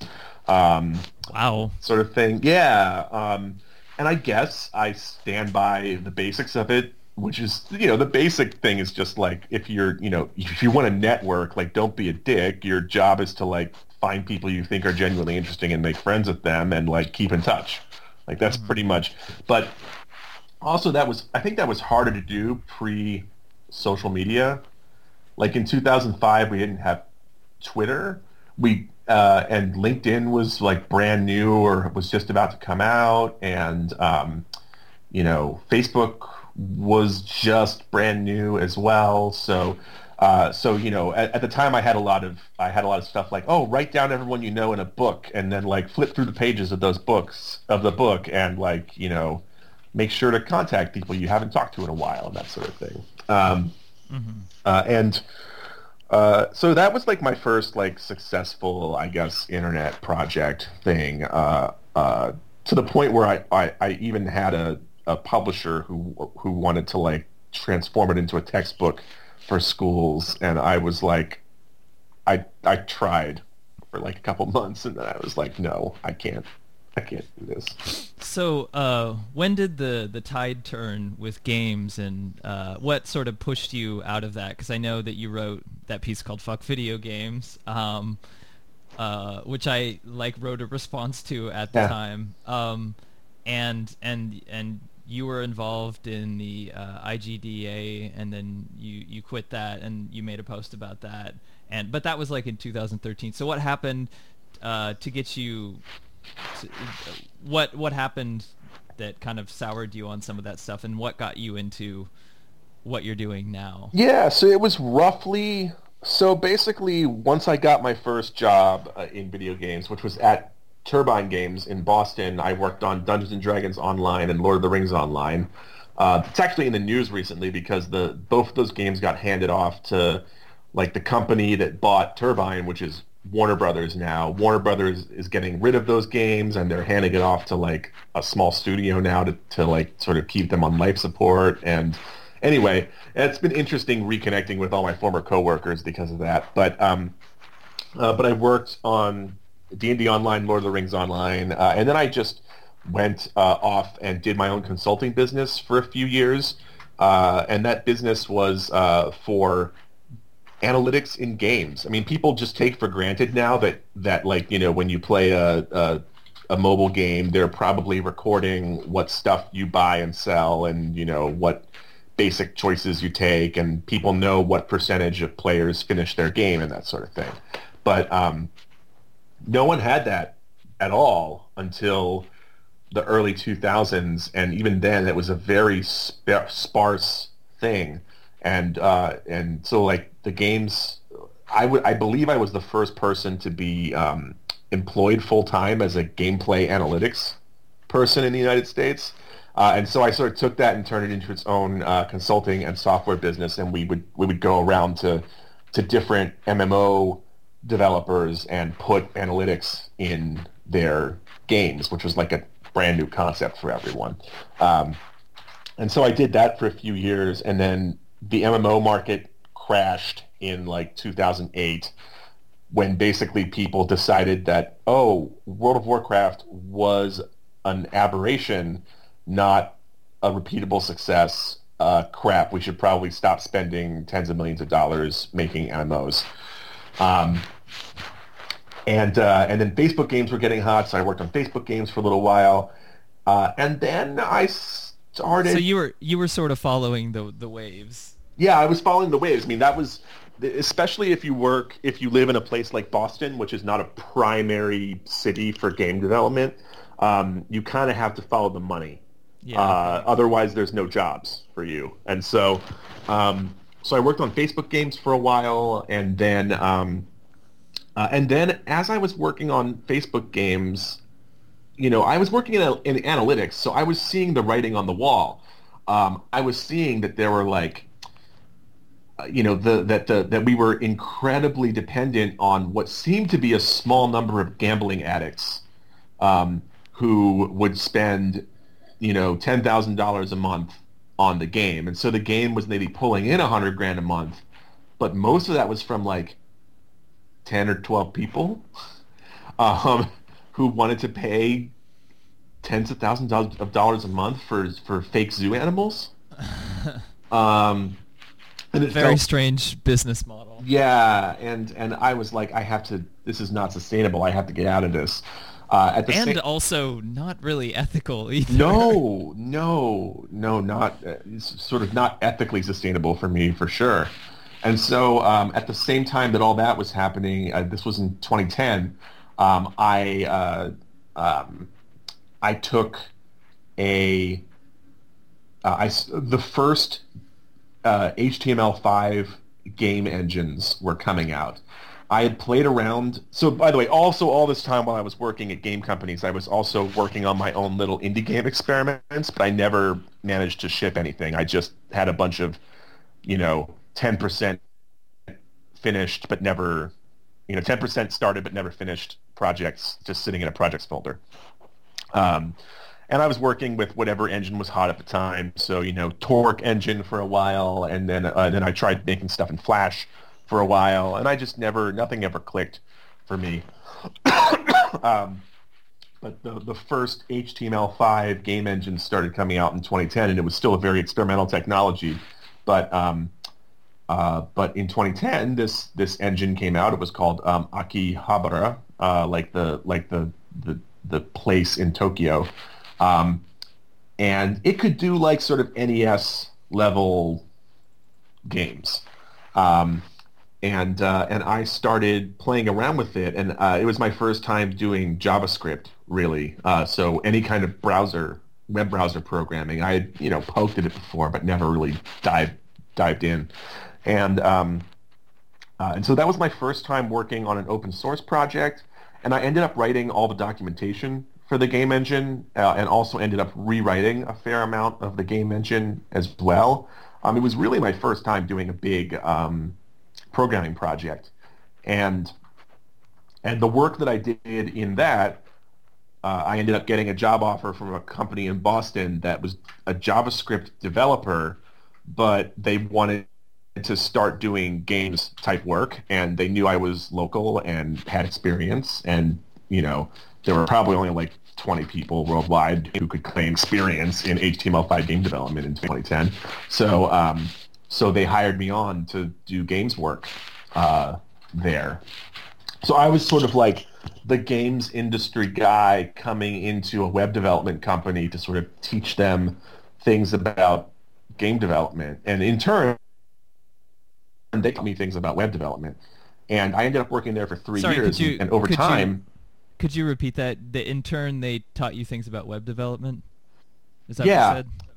um, wow. sort of thing. Yeah um, and i guess i stand by the basics of it which is you know the basic thing is just like if you're you know if you want to network like don't be a dick. Your job is to like find people you think are genuinely interesting and make friends with them and like keep in touch. Like that's mm-hmm. pretty much but also that was I think that was harder to do pre social media. Like in 2005, we didn't have Twitter. We uh, and LinkedIn was like brand new or was just about to come out, and um, you know Facebook was just brand new as well. So. Uh, so you know, at, at, the time, I had a lot of I had a lot of stuff like, oh, write down everyone you know in a book, and then like flip through the pages of those books of the book, and like you know, make sure to contact people you haven't talked to in a while and that sort of thing. Um, mm-hmm. uh, and uh, so that was like my first like successful, I guess, internet project thing. Uh, uh to the point where I, I, I even had a, a publisher who who wanted to like transform it into a textbook for schools, and I was like, I I tried for like a couple months, and then I was like, no, I can't. I can't do this. So, uh, when did the the tide turn with games, and uh, what sort of pushed you out of that? Because I know that you wrote that piece called "Fuck Video Games," um, uh, which I like wrote a response to at the yeah. time, um, and and and you were involved in the uh, IGDA, and then you you quit that, and you made a post about that, and but that was like in 2013. So, what happened uh, to get you what what happened that kind of soured you on some of that stuff, and what got you into what you're doing now? Yeah, so it was roughly so basically once I got my first job uh, in video games, which was at Turbine Games in Boston, I worked on Dungeons and Dragons Online and Lord of the Rings Online. Uh, it's actually in the news recently because the both of those games got handed off to like the company that bought Turbine, which is Warner Brothers now. Warner Brothers is getting rid of those games and they're handing it off to like a small studio now to, to like sort of keep them on life support. And anyway, it's been interesting reconnecting with all my former coworkers because of that. But um, uh, but I worked on D&D Online, Lord of the Rings Online, uh, and then I just went uh, off and did my own consulting business for a few years. Uh, and that business was uh, for analytics in games. I mean, people just take for granted now that that like you know when you play a, a a mobile game, they're probably recording what stuff you buy and sell, and you know what basic choices you take, and people know what percentage of players finish their game and that sort of thing. But um, no one had that at all until the early 2000s, and even then, it was a very sp- sparse thing and uh, and so like the games, I would I believe I was the first person to be um, employed full time as a gameplay analytics person in the United States. Uh, and so I sort of took that and turned it into its own uh, consulting and software business, and we would we would go around to to different MMO developers and put analytics in their games, which was like a brand new concept for everyone. Um, and so I did that for a few years, and then the MMO market crashed in like 2008 when basically people decided that, oh, World of Warcraft was an aberration, not a repeatable success. Uh, crap, we should probably stop spending tens of millions of dollars making MMOs. Um, and uh, and then Facebook games were getting hot, so I worked on Facebook games for a little while, uh, and then I started. So you were you were sort of following the the waves. Yeah, I was following the waves. I mean, that was especially if you work if you live in a place like Boston, which is not a primary city for game development. Um, you kind of have to follow the money. Yeah. Uh, otherwise, there's no jobs for you. And so, um, so I worked on Facebook games for a while, and then um, uh, and then as I was working on Facebook games, you know, I was working in, in analytics, so I was seeing the writing on the wall. Um, I was seeing that there were like, uh, you know, the, that the, that we were incredibly dependent on what seemed to be a small number of gambling addicts um, who would spend, you know, ten thousand dollars a month on the game, and so the game was maybe pulling in a hundred grand a month, but most of that was from like ten or twelve people. [LAUGHS] Um, who wanted to pay tens of thousands of dollars a month for for fake zoo animals. [LAUGHS] um, and it very felt, strange business model. Yeah, and and I was like, I have to. This is not sustainable. I have to get out of this. Uh, at the and same, also not really ethical [LAUGHS] either. No, no, no, not uh, sort of not ethically sustainable for me for sure. And so um, at the same time that all that was happening, uh, this was in 2010 um, I uh, um, I took a uh, I, the first uh, HTML5 game engines were coming out. I had played around. So, by the way, also all this time while I was working at game companies, I was also working on my own little indie game experiments, but I never managed to ship anything. I just had a bunch of, you know, 10% finished, but never, you know, 10% started, but never finished projects just sitting in a projects folder. Um, and I was working with whatever engine was hot at the time. So you know, Torque engine for a while, and then uh, then I tried making stuff in Flash for a while, and I just never nothing ever clicked for me. [COUGHS] um, but the the first HTML5 game engine started coming out in 2010, and it was still a very experimental technology. But um, uh, but in 2010, this this engine came out. It was called um, Akihabara, uh, like the like the, the the place in Tokyo, um, and it could do like sort of NES level games. Um, and uh, and I started playing around with it, and uh, it was my first time doing JavaScript, really. Uh, so any kind of browser, web browser programming, I had you know poked at it before, but never really dived dived in. And um, uh, and so that was my first time working on an open source project, and I ended up writing all the documentation for the game engine, uh, and also ended up rewriting a fair amount of the game engine as well. Um, it was really my first time doing a big um, programming project, and and the work that I did in that, uh, I ended up getting a job offer from a company in Boston that was a JavaScript developer, but they wanted to start doing games type work and they knew I was local and had experience and you know there were probably only like 20 people worldwide who could claim experience in HTML5 game development in 2010 so um, so they hired me on to do games work uh, there. So I was sort of like the games industry guy coming into a web development company to sort of teach them things about game development. And in turn they taught me things about web development. And I ended up working there for three Sorry, years, you, and over time. You, could you repeat that? The intern they taught you things about web development. Is that yeah. what you said?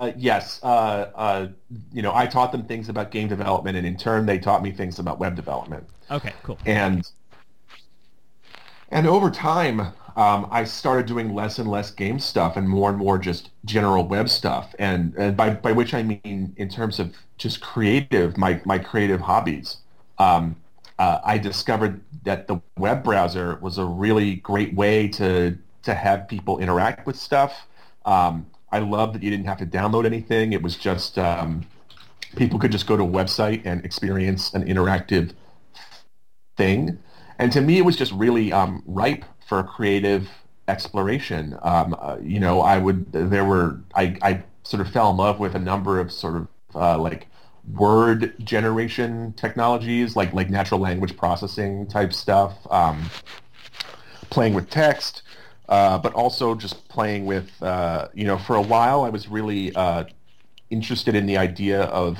Uh, yes, uh, uh, you know, I taught them things about game development, and in turn, they taught me things about web development. Okay, cool. And and over time, um, I started doing less and less game stuff and more and more just general web stuff. And, and by, by which I mean in terms of just creative, my, my creative hobbies. Um, uh, I discovered that the web browser was a really great way to, to have people interact with stuff. Um, I love that you didn't have to download anything. It was just um, people could just go to a website and experience an interactive thing. And to me, it was just really um, ripe for creative exploration. Um, uh, you know, I would there were I, I sort of fell in love with a number of sort of uh, like word generation technologies, like like natural language processing type stuff. Um, playing with text, uh, but also just playing with uh, you know for a while I was really uh, interested in the idea of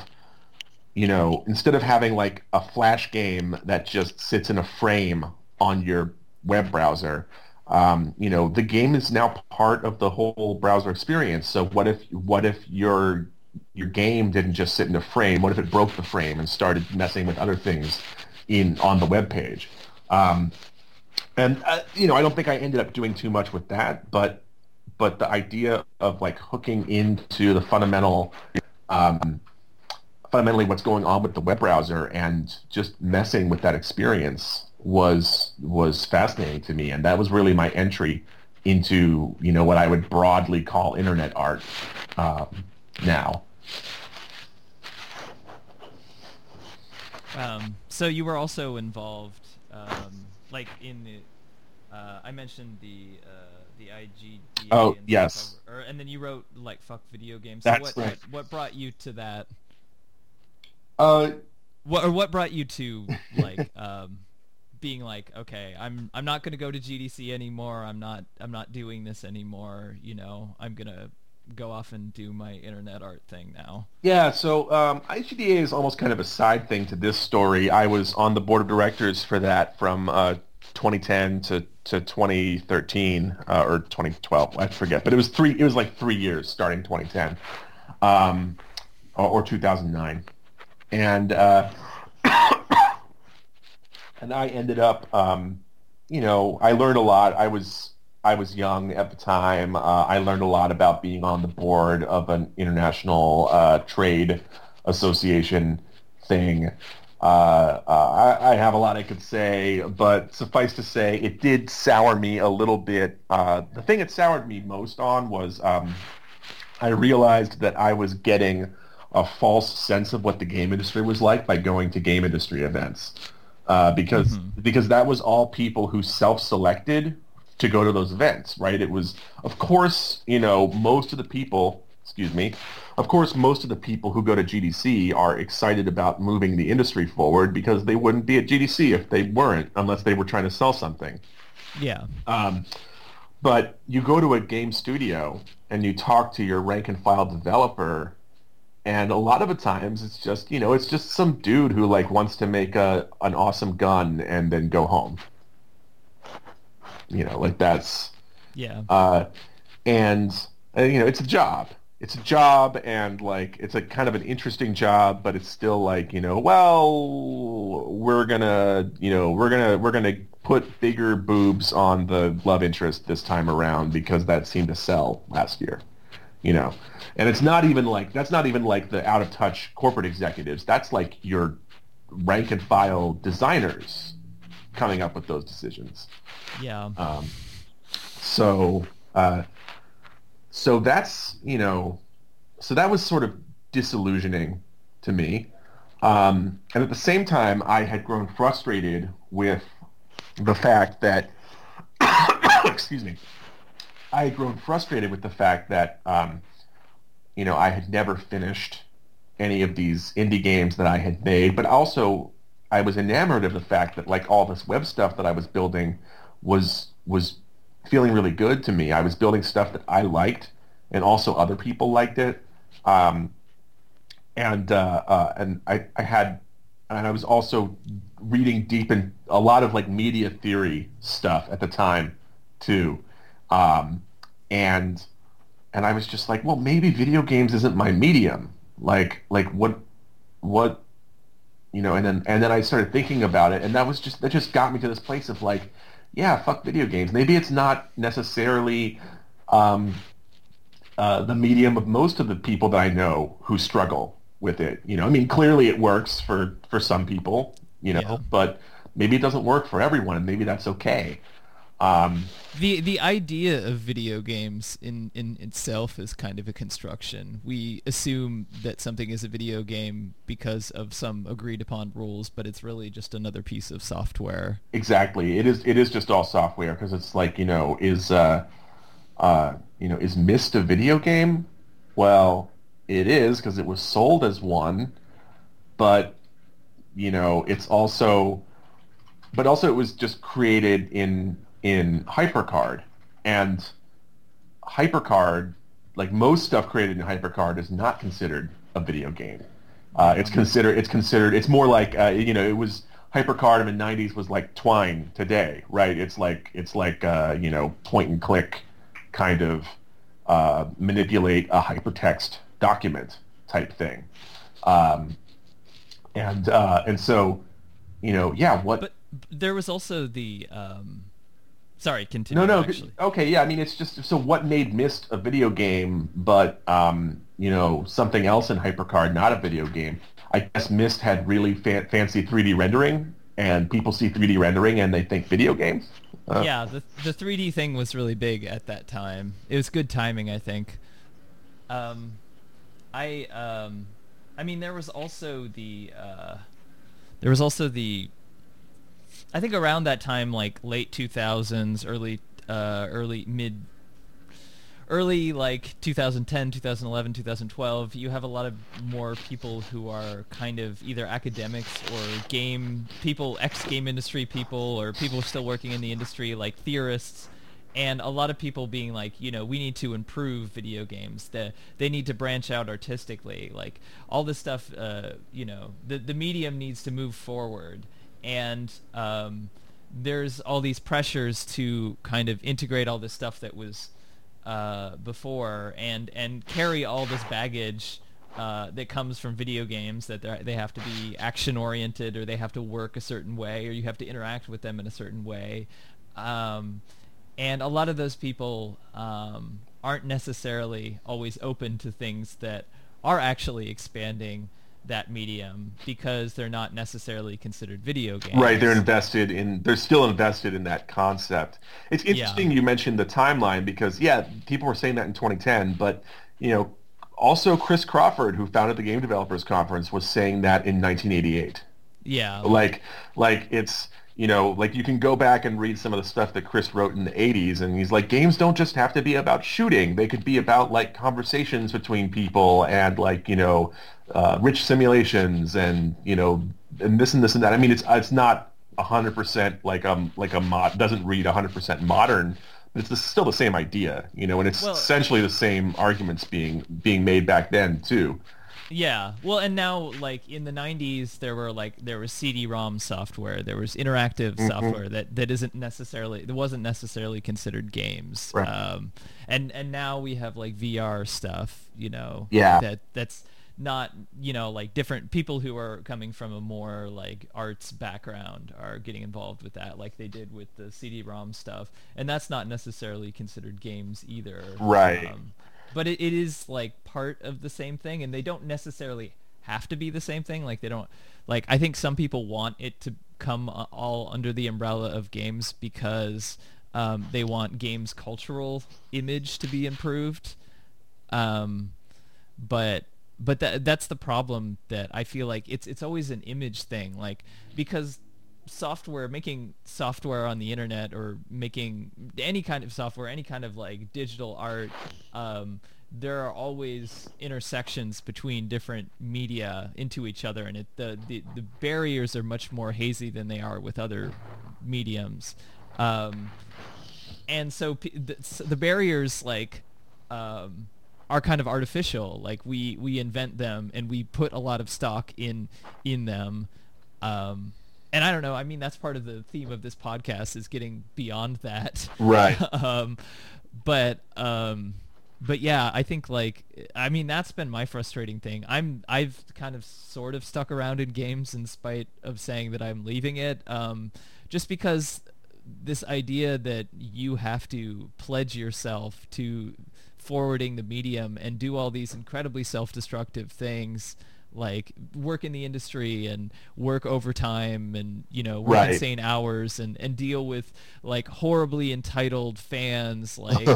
you know instead of having like a flash game that just sits in a frame on your web browser. Um, you know, the game is now part of the whole browser experience. So what if what if your your game didn't just sit in a frame? What if it broke the frame and started messing with other things in on the web page? Um, and uh, you know, I don't think I ended up doing too much with that, but but the idea of like hooking into the fundamental, um, fundamentally what's going on with the web browser and just messing with that experience was was fascinating to me, and that was really my entry into you know what I would broadly call internet art um, now. Um, so you were also involved, um, like in the, uh, I mentioned the uh, the IGDA. Oh, and yes. Or, and then you wrote like fuck video games. So That's what, right. what what brought you to that? Uh, What or what brought you to like [LAUGHS] um, being like okay, I'm I'm not gonna go to GDC anymore. I'm not I'm not doing this anymore. You know, I'm gonna go off and do my internet art thing now. Yeah, so um, IGDA is almost kind of a side thing to this story. I was on the board of directors for that from uh, 2010 to, to 2013 uh, or 2012. I forget, but it was three. It was like three years starting 2010 um, or, or 2009, and uh, [COUGHS] and I ended up, um, you know, I learned a lot. I was I was young at the time. Uh, I learned a lot about being on the board of an international uh, trade association thing. Uh, uh, I, I have a lot I could say, but suffice to say, it did sour me a little bit. Uh, the thing it soured me most on was um, I realized that I was getting a false sense of what the game industry was like by going to game industry events. Uh, because because that was all people who self-selected to go to those events, right? It was, of course, you know, most of the people, excuse me, of course, most of the people who go to GDC are excited about moving the industry forward because they wouldn't be at GDC if they weren't, unless they were trying to sell something. Yeah. Um, but you go to a game studio and you talk to your rank and file developer, and a lot of the times it's just you know it's just some dude who like wants to make a an awesome gun and then go home. You know, like that's Yeah. uh, and uh, you know it's a job. It's a job, and like it's a kind of an interesting job, but it's still like you know, well, we're gonna you know we're gonna we're gonna put bigger boobs on the love interest this time around because that seemed to sell last year, you know, and it's not even like that's not even like the out of touch corporate executives. That's like your rank and file designers coming up with those decisions. Yeah. Um, so, uh, so that's you know, so that was sort of disillusioning to me. Um, and at the same time, I had grown frustrated with the fact that, [COUGHS] excuse me, I had grown frustrated with the fact that, um, you know, I had never finished any of these indie games that I had made, but also I was enamored of the fact that like all this web stuff that I was building was was feeling really good to me. I was building stuff that I liked, and also other people liked it. Um, and uh, uh, and I, I had and I was also reading deep in a lot of like media theory stuff at the time too. Um, and and I was just like, well, maybe video games isn't my medium. Like like what what you know, and then and then I started thinking about it, and that was just that just got me to this place of like, yeah, fuck video games. Maybe it's not necessarily um, uh, the medium of most of the people that I know who struggle with it. You know, I mean, clearly it works for for some people, you know, Yeah. but maybe it doesn't work for everyone, and maybe that's okay. Um, the the idea of video games in in itself is kind of a construction. We assume that something is a video game because of some agreed upon rules, but it's really just another piece of software. Exactly. It is. It is just all software because it's like you know is uh, uh, you know is Myst a video game? Well, it is because it was sold as one, but you know it's also, but also it was just created in in HyperCard, and HyperCard, like most stuff created in HyperCard, is not considered a video game. Uh, it's considered. It's considered. It's more like uh, you know. It was HyperCard in the '90s was like Twine today, right? It's like it's like uh, you know point and click kind of uh, manipulate a hypertext document type thing. Um, and uh, and so, you know, yeah. What? But there was also the. Um... Sorry, continue. No, no. Actually. Okay, yeah. I mean, it's just so what made Myst a video game, but um, you know, something else in HyperCard, not a video game. I guess Myst had really fa- fancy 3D rendering, and people see 3D rendering and they think video games. Uh, yeah, the the 3D thing was really big at that time. It was good timing, I think. Um, I um, I mean, there was also the uh, there was also the I think around that time, like late 2000s, early uh, early mid early like 2010 2011 2012 you have a lot of more people who are kind of either academics or game people ex game industry people or people still working in the industry like theorists and a lot of people being like, you know, we need to improve video games. The, they need to branch out artistically. Like all this stuff, uh, you know, the the medium needs to move forward, and um, there's all these pressures to kind of integrate all this stuff that was uh, before and and carry all this baggage. Uh, that comes from video games that they have to be action oriented or they have to work a certain way or you have to interact with them in a certain way um, and a lot of those people um, aren't necessarily always open to things that are actually expanding that medium because they're not necessarily considered video games. Right, they're invested in they're still invested in that concept. It's interesting yeah. you mentioned the timeline because yeah, people were saying that in 2010, but you know, also Chris Crawford who founded the Game Developers Conference was saying that in 1988. Yeah. Like like it's you know, like you can go back and read some of the stuff that Chris wrote in the 80s, and he's like, games don't just have to be about shooting. They could be about like conversations between people and like, you know, uh, rich simulations and, you know, and this and this and that. I mean, it's it's not 100% like um like a mod doesn't read 100% modern, but it's the, still the same idea, you know, and it's well, essentially the same arguments being being made back then too. Yeah. Well, and now like in the 90s there were like there was CD-ROM software, there was interactive mm-hmm. software that that isn't necessarily that wasn't necessarily considered games. Right. Um and and now we have like VR stuff, you know. Yeah. That that's not you know like different people who are coming from a more like arts background are getting involved with that like they did with the cd-rom stuff. And that's not necessarily considered games either. Right. Um, but it, it is like part of the same thing and they don't necessarily have to be the same thing. Like they don't like i think some people want it to come all under the umbrella of games because um, they want games cultural image to be improved. Um, but but that that's the problem that I feel like it's it's always an image thing like because software making software on the internet or making any kind of software any kind of like digital art um, there are always intersections between different media into each other and it, the, the, the barriers are much more hazy than they are with other mediums. Um, and so p- the, the, barriers like um, are kind of artificial like we we invent them and we put a lot of stock in in them um, and I don't know. I mean, that's part of the theme of this podcast is getting beyond that. Right. [LAUGHS] um, but um, but yeah, I think like I mean that's been my frustrating thing. I'm I've kind of sort of stuck around in games in spite of saying that I'm leaving it. Um, just because this idea that you have to pledge yourself to forwarding the medium and do all these incredibly self-destructive things like work in the industry and work overtime and you know work right. insane hours and and deal with like horribly entitled fans like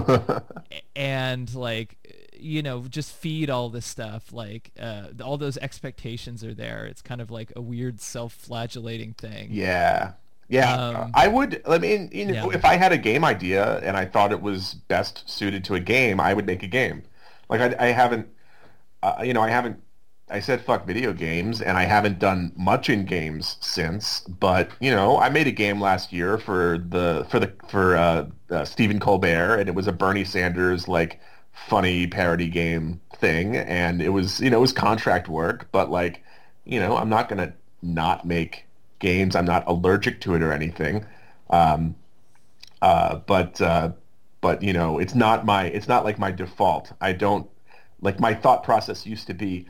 [LAUGHS] and like you know just feed all this stuff like uh, all those expectations are there. It's kind of like a weird self-flagellating thing. Yeah yeah um, i would i mean you know, yeah. if i had a game idea and i thought it was best suited to a game i would make a game like i, I haven't uh, you know i haven't I said fuck video games, and I haven't done much in games since. But you know, I made a game last year for the for the for uh, uh, Stephen Colbert, and it was a Bernie Sanders like funny parody game thing, and it was you know it was contract work, but like you know I'm not gonna not make games. I'm not allergic to it or anything. Um, uh, but uh, but you know it's not my it's not like my default. I don't like my thought process used to be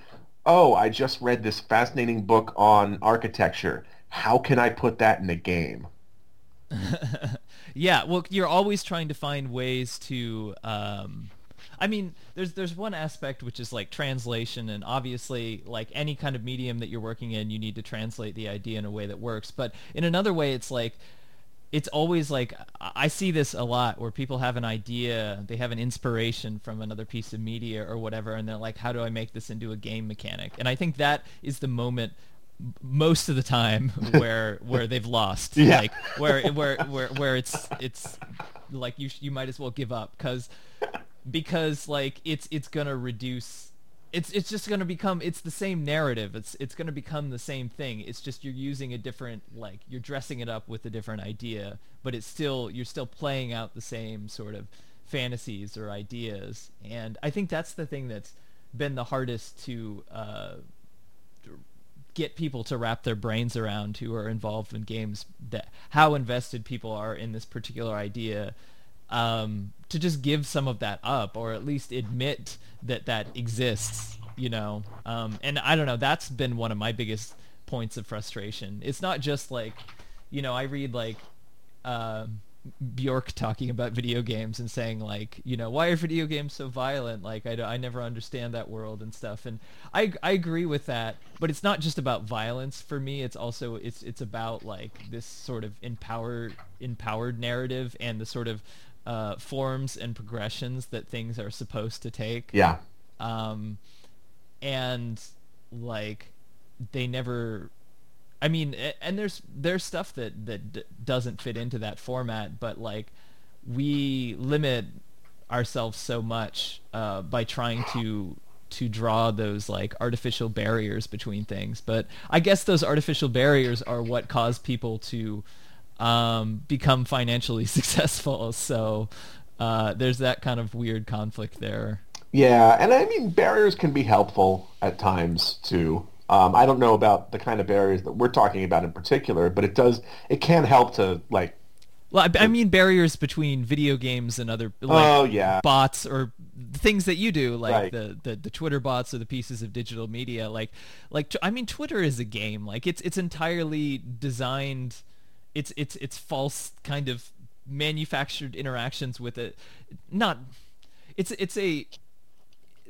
oh, I just read this fascinating book on architecture. How can I put that in a game? [LAUGHS] yeah, well, you're always trying to find ways to. Um, I mean, there's there's one aspect which is like translation, and obviously, like any kind of medium that you're working in, you need to translate the idea in a way that works. But in another way, it's like it's always like I see this a lot where people have an idea, they have an inspiration from another piece of media or whatever, and they're like, "How do I make this into a game mechanic?" And I think that is the moment most of the time [LAUGHS] where where they've lost, Yeah. like where where where where it's it's like you sh- you might as well give up because because like it's it's gonna reduce it's it's just going to become it's the same narrative. It's it's going to become the same thing. It's just you're using a different like you're dressing it up with a different idea but it's still you're still playing out the same sort of fantasies or ideas. And i think that's the thing that's been the hardest to uh, get people to wrap their brains around who are involved in games that how invested people are in this particular idea um, to just give some of that up or at least admit that that exists you know um, and i don't know that's been one of my biggest points of frustration it's not just like you know i read like uh, Bjork talking about video games and saying like, you know, why are video games so violent? Like, I, I never understand that world and stuff. And I, I agree with that, but it's not just about violence for me. It's also it's it's about like this sort of empowered empowered narrative and the sort of uh, forms and progressions that things are supposed to take. Yeah. Um, and like they never I mean, and there's there's stuff that that d- doesn't fit into that format, but like we limit ourselves so much uh, by trying to to draw those like artificial barriers between things. But I guess those artificial barriers are what cause people to um, become financially [LAUGHS] successful. So uh, there's that kind of weird conflict there. Yeah, and I mean barriers can be helpful at times too. Um, I don't know about the kind of barriers that we're talking about in particular, but it does it can help to like Well, I, I mean barriers between video games and other like oh yeah bots or things that you do, like Right. the, the the Twitter bots or the pieces of digital media. Like like t- I mean, Twitter is a game. Like it's it's entirely designed. It's it's it's false kind of manufactured interactions with it. Not. It's it's a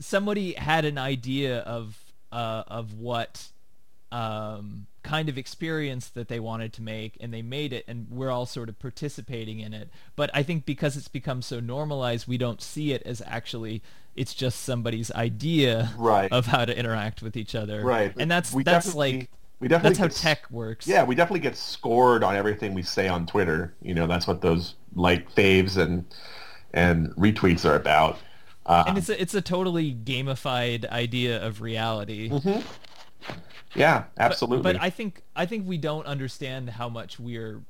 somebody had an idea of uh, of what um, kind of experience that they wanted to make, and they made it, and we're all sort of participating in it. But I think because it's become so normalized, we don't see it as actually it's just somebody's idea Right. of how to interact with each other. right and that's We that's like we definitely that's how get tech works. Yeah, we definitely get scored on everything we say on Twitter. You know, that's what those like faves and and retweets are about. Uh, and it's a, it's a totally gamified idea of reality. yeah, absolutely. But, I think I think we don't understand how much we're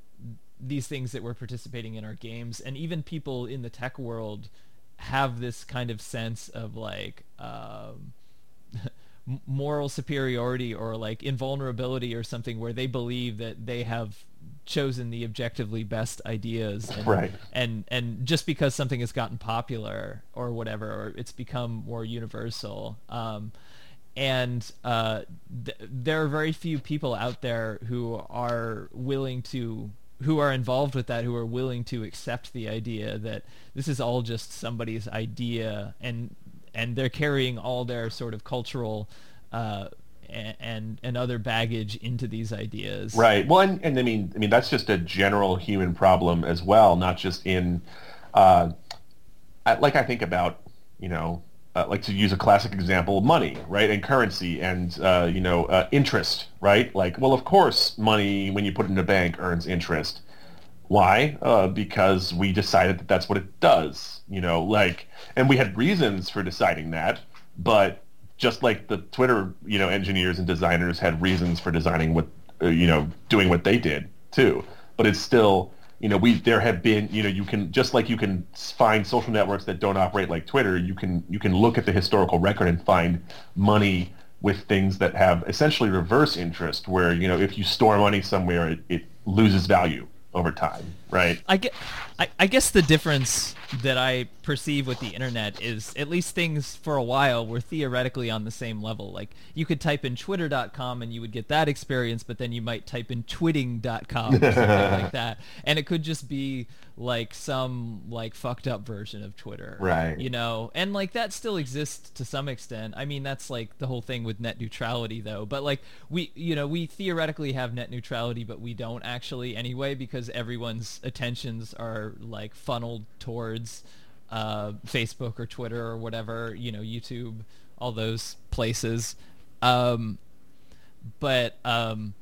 these things that we're participating in our games, and even people in the tech world have this kind of sense of like um, [LAUGHS] moral superiority or like invulnerability or something, where they believe that they have chosen the objectively best ideas and, Right. and and just because something has gotten popular or whatever or it's become more universal um, and uh, th- there are very few people out there who are willing to who are involved with that who are willing to accept the idea that this is all just somebody's idea and and they're carrying all their sort of cultural uh, and and other baggage into these ideas Right. Well, and, and I mean, I mean that's just a general human problem as well, not just in, uh, like I think about, you know, uh, like to use a classic example, money, right, and currency, and uh, you know, uh, interest, right? Like, well, of course, money when you put it in a bank earns interest. Why? Uh, because we decided that that's what it does, you know, like, and we had reasons for deciding that, but just like the Twitter, you know, engineers and designers had reasons for designing what, uh, you know, doing what they did too. But it's still, you know, we there have been, you know, you can just like you can find social networks that don't operate like Twitter, you can you can look at the historical record and find money with things that have essentially reverse interest, where you know if you store money somewhere, it, it loses value over time. right. I get, I, I guess the difference that I perceive with the internet is at least things for a while were theoretically on the same level. Like you could type in twitter.com and you would get that experience, but then you might type in twitting.com or something [LAUGHS] like that. And it could just be like some like fucked up version of Twitter. Right. You know, and like that still exists to some extent. I mean, that's like the whole thing with net neutrality though. But like we, you know, we theoretically have net neutrality, but we don't actually anyway because everyone's attentions are like funneled towards uh, Facebook or Twitter or whatever, you know, YouTube, all those places. Um, but um,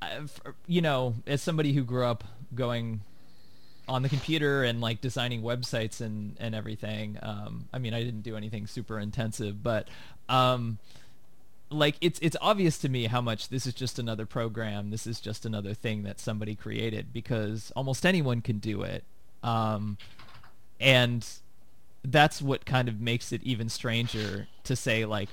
I, you know, as somebody who grew up going on the computer and like designing websites and and everything, um, I mean, I didn't do anything super intensive, but um, like it's it's obvious to me how much this is just another program. This is just another thing that somebody created because almost anyone can do it. Um, and that's what kind of makes it even stranger to say like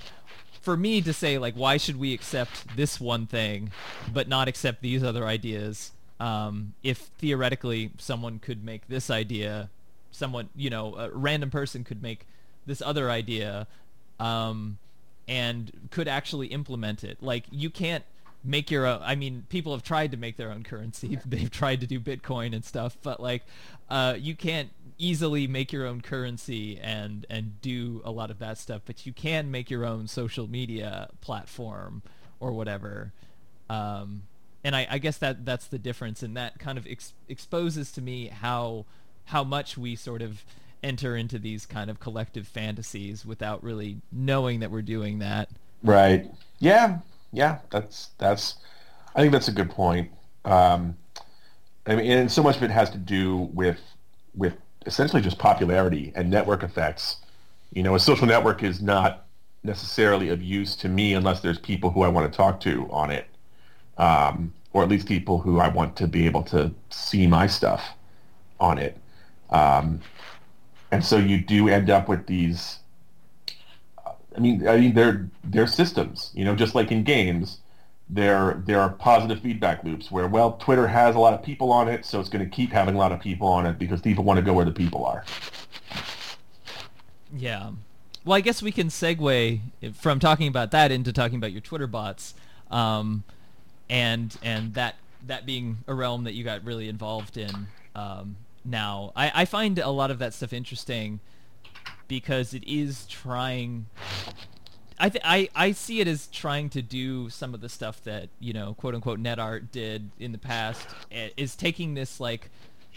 for me to say like why should we accept this one thing but not accept these other ideas? Um, if theoretically someone could make this idea someone you know a random person could make this other idea um, and could actually implement it. Like you can't make your own i mean people have tried to make their own currency. [LAUGHS] They've tried to do bitcoin and stuff but like uh, you can't easily make your own currency and and do a lot of that stuff but you can make your own social media platform or whatever um, and I, I guess that that's the difference and that kind of ex- exposes to me how how much we sort of enter into these kind of collective fantasies without really knowing that we're doing that Right. Yeah. Yeah. That's that's. I think that's a good point. Um, I mean, and so much of it has to do with with essentially just popularity and network effects. You know, a social network is not necessarily of use to me unless there's people who I want to talk to on it, um, or at least people who I want to be able to see my stuff on it. Um, and so you do end up with these I mean, I mean, they're they're systems. You know, just like in games, there there are positive feedback loops where well, Twitter has a lot of people on it, so it's going to keep having a lot of people on it because people want to go where the people are. Yeah. Well, I guess we can segue from talking about that into talking about your Twitter bots, um, and and that that being a realm that you got really involved in um, now. I, I find a lot of that stuff interesting because it is trying. I, th- I I see it as trying to do some of the stuff that you know quote unquote net art did in the past. i- Is taking this like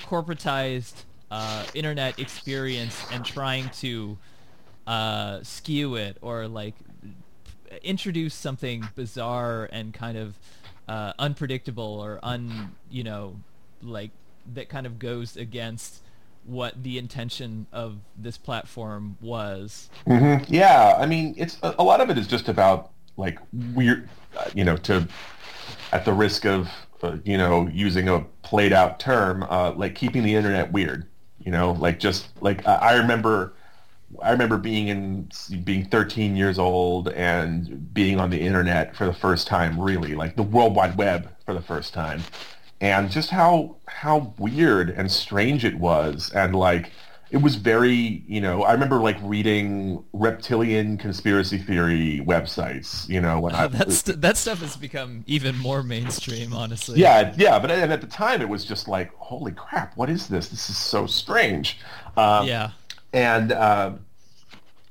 corporatized uh, internet experience and trying to uh, skew it or like introduce something bizarre and kind of uh, unpredictable or un you know like that kind of goes against what the intention of this platform was. hmm Yeah, I mean, it's a, a lot of it is just about like weird, uh, you know, to at the risk of uh, you know using a played out term, uh, like keeping the internet weird. You know, like just like I I remember. I remember being in being 13 years old and being on the internet for the first time, really, like the World Wide Web for the first time, and just how how weird and strange it was, and like it was very, you know, I remember like reading reptilian conspiracy theory websites, you know, when [LAUGHS] I That's that stuff has become even more mainstream, honestly. yeah, yeah, but and at the time it was just like, holy crap, what is this? This is so strange. Um, yeah. and uh,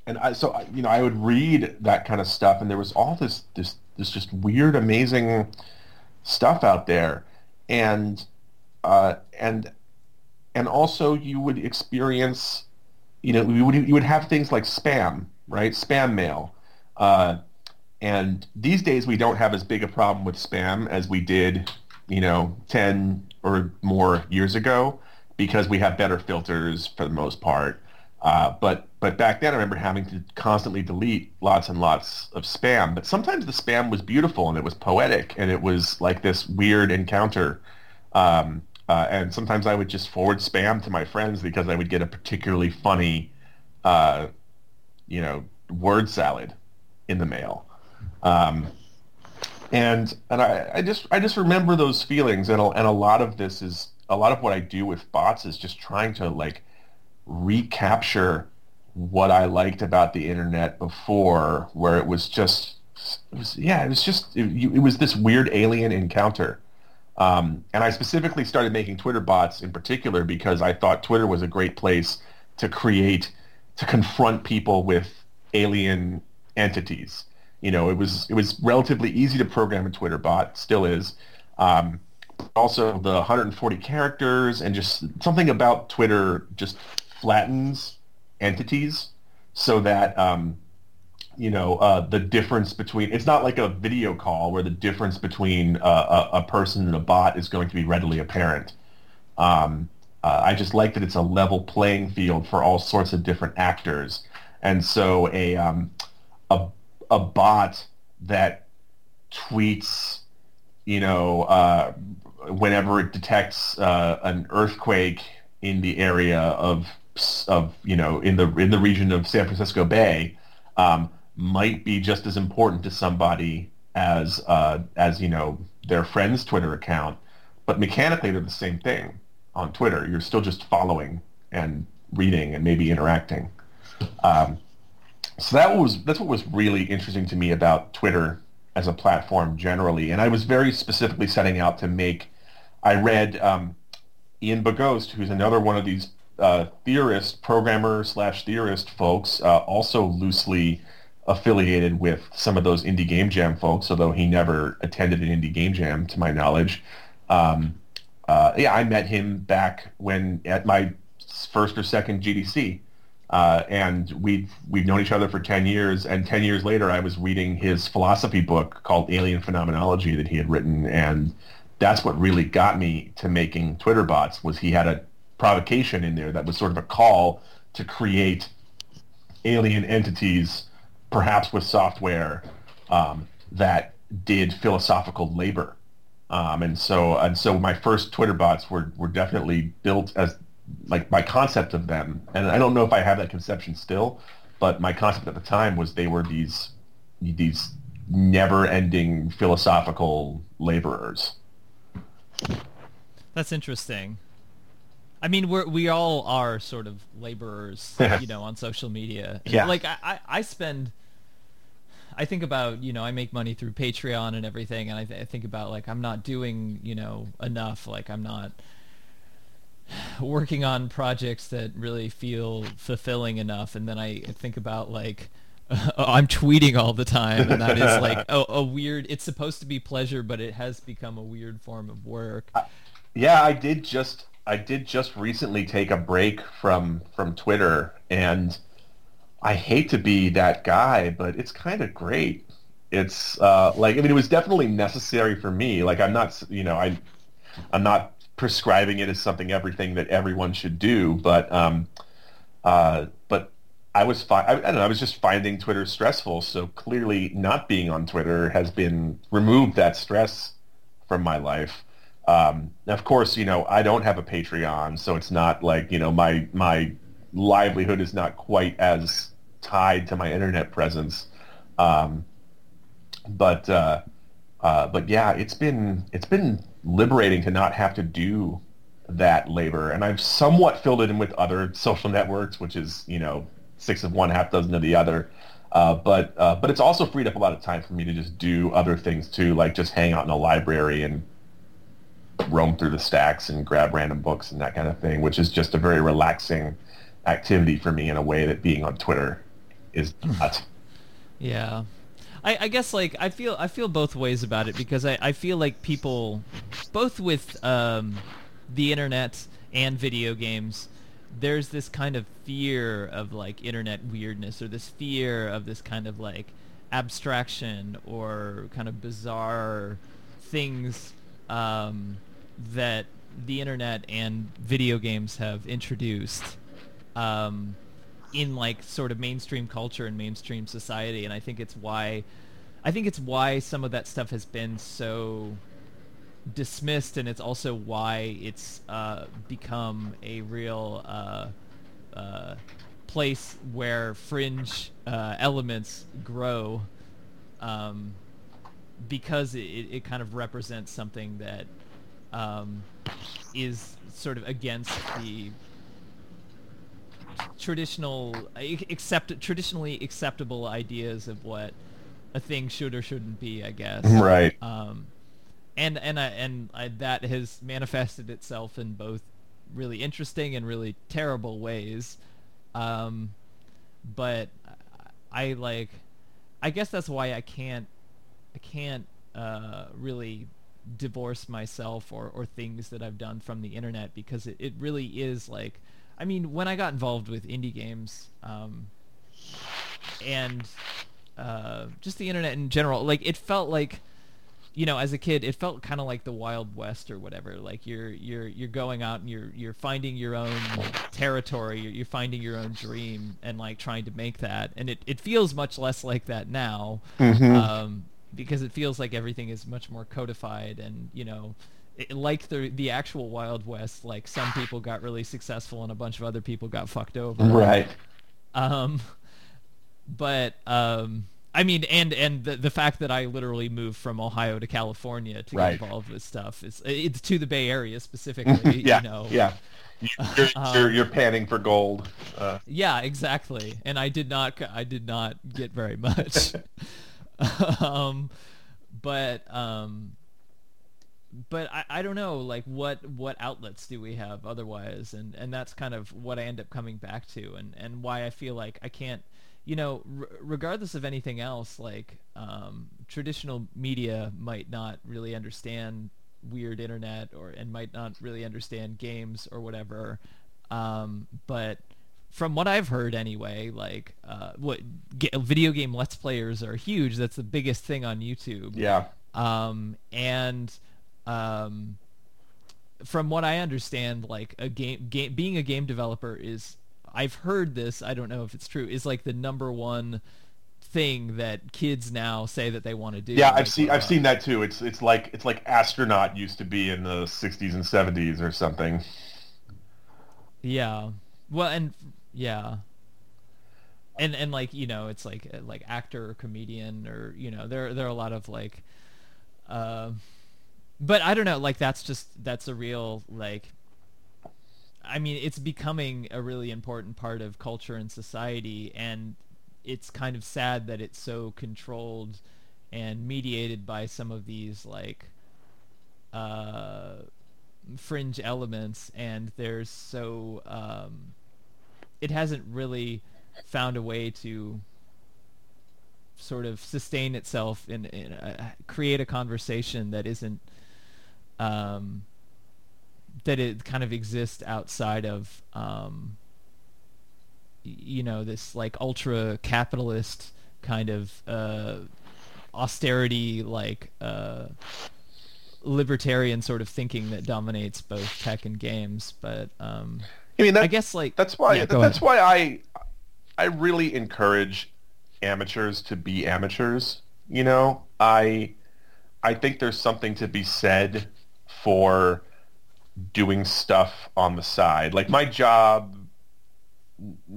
and I so you know I would read that kind of stuff, and there was all this this this just weird, amazing stuff out there, and uh, and and also you would experience, you know, you would you would have things like spam, right? Spam mail. Uh, and these days we don't have as big a problem with spam as we did, you know, 10 or more years ago because we have better filters for the most part. Uh, but but back then I remember having to constantly delete lots and lots of spam. But sometimes the spam was beautiful and it was poetic and it was like this weird encounter. Um, uh, and sometimes I would just forward spam to my friends because I would get a particularly funny, uh, you know, word salad in the mail. Um, and and I, I just I just remember those feelings, and a, and a lot of this is a lot of what I do with bots is just trying to like recapture what I liked about the internet before, where it was just, it was, yeah, it was just, it, it was this weird alien encounter. Um, and I specifically started making Twitter bots in particular because I thought Twitter was a great place to create, to confront people with alien entities. You know, it was it was relatively easy to program a Twitter bot, still is. Um, also, the 140 characters and just something about Twitter just flattens entities so that um, you know uh, the difference between it's not like a video call where the difference between uh, a, a, person and a bot is going to be readily apparent. Um, uh, I just like that it's a level playing field for all sorts of different actors, and so a um, a a bot that tweets, you know, uh, whenever it detects uh, an earthquake in the area of of you know in the in the region of San Francisco Bay um, might be just as important to somebody as uh, as you know their friend's Twitter account, but mechanically they're the same thing on Twitter. You're still just following and reading and maybe interacting. Um, so that was that's what was really interesting to me about Twitter as a platform generally, and I was very specifically setting out to make. I read um, Ian Bogost, who's another one of these uh, theorist, programmer slash theorist folks, uh, also loosely affiliated with some of those indie game jam folks, although he never attended an indie game jam, to my knowledge. Um, uh, yeah, I met him back when at my first or second GDC, uh, and we've we've known each other for ten years. And ten years later, I was reading his philosophy book called Alien Phenomenology that he had written, and that's what really got me to making Twitter bots. Was he had a provocation in there that was sort of a call to create alien entities, perhaps with software um, that did philosophical labor. Um, and so and so my first Twitter bots were, were definitely built as like my concept of them, and I don't know if I have that conception still, but my concept at the time was they were these these never-ending philosophical laborers. That's interesting. I mean, we're we all are sort of laborers, [LAUGHS] you know, on social media. yeah. Like I, I, I spend. I think about you know I make money through Patreon and everything, and I, th- I think about like I'm not doing you know enough. Like I'm not working on projects that really feel fulfilling enough and then i think about like uh, [LAUGHS] i'm tweeting all the time and that is like [LAUGHS] a, a, weird it's supposed to be pleasure but it has become a weird form of work uh, yeah i did just i did just recently take a break from from twitter and i hate to be that guy but it's kind of great it's uh, like i mean it was definitely necessary for me like i'm not you know i i'm not prescribing it as something everything that everyone should do, but um, uh, but I was fi- I, I, don't know I was just finding Twitter stressful. So clearly, not being on Twitter has been removed that stress from my life. Um, of course, you know I don't have a Patreon, so it's not like you know my my livelihood is not quite as tied to my internet presence. Um, but uh, uh, but yeah, it's been it's been liberating to not have to do that labor. And I've somewhat filled it in with other social networks, which is, you know, six of one, half dozen of the other. Uh, but uh, but it's also freed up a lot of time for me to just do other things too, like just hang out in a library and roam through the stacks and grab random books and that kind of thing, which is just a very relaxing activity for me in a way that being on Twitter is not. Yeah, I, I guess like I feel I feel both ways about it because I, I feel like people, both with um, the internet and video games, there's this kind of fear of like internet weirdness or this fear of this kind of like abstraction or kind of bizarre things um, that the internet and video games have introduced. Um, in like sort of mainstream culture and mainstream society and I think it's why I think it's why some of that stuff has been so dismissed and it's also why it's uh, become a real uh, uh, place where fringe uh, elements grow um, because it, it kind of represents something that um, is sort of against the traditional accept traditionally acceptable ideas of what a thing should or shouldn't be, I guess. Right. Um, and and I, and I, that has manifested itself in both really interesting and really terrible ways. Um, but I like, I guess that's why I can't, I can't uh, really divorce myself or, or things that I've done from the internet because it, it really is like, I mean, when I got involved with indie games, um, and uh, just the internet in general, like it felt like you know, as a kid, it felt kind of like the Wild West or whatever. Like you're you're you're going out and you're you're finding your own territory. You're, you're finding your own dream and like trying to make that. And it, it feels much less like that now, mm-hmm. um, because it feels like everything is much more codified and you know. It, like the the actual Wild West, like some people got really successful and a bunch of other people got fucked over. Right. Um, but um, I mean, and and the, the fact that I literally moved from Ohio to California to right. get involved with stuff is it's to the Bay Area [LAUGHS] specifically. yeah, you know. yeah. [LAUGHS] You're, um, you're, you're panning for gold. Uh. Yeah, exactly. And I did not I did not get very much. [LAUGHS] [LAUGHS] um, but um, but I, I don't know like what what outlets do we have otherwise and and that's kind of what I end up coming back to and and why I feel like I can't you know, r- regardless of anything else, like um, traditional media might not really understand weird internet or and might not really understand games or whatever. Um, but from what I've heard anyway, like uh, what video game let's players are huge. That's the biggest thing on YouTube. Yeah. Um, and um, from what I understand, like a game, game being a game developer is I've heard this. I don't know if it's true. Is like the number one thing that kids now say that they want to do. Yeah, I've seen I've seen that too. It's it's like it's like astronaut used to be in the 60s and 70s or something. Yeah. Well, and yeah. And and like, you know, it's like like actor or comedian or, you know, there there are a lot of like uh but I don't know, like that's just that's a real like I mean, it's becoming a really important part of culture and society, and it's kind of sad that it's so controlled and mediated by some of these like uh, fringe elements, and there's so um, it hasn't really found a way to sort of sustain itself and create a conversation that isn't um, that it kind of exists outside of um, you know this like ultra capitalist kind of uh, austerity like uh, libertarian sort of thinking that dominates both tech and games but um, I mean that, I guess like that's why yeah, that's why I I really encourage amateurs to be amateurs you know I I think there's something to be said for doing stuff on the side. Like my job,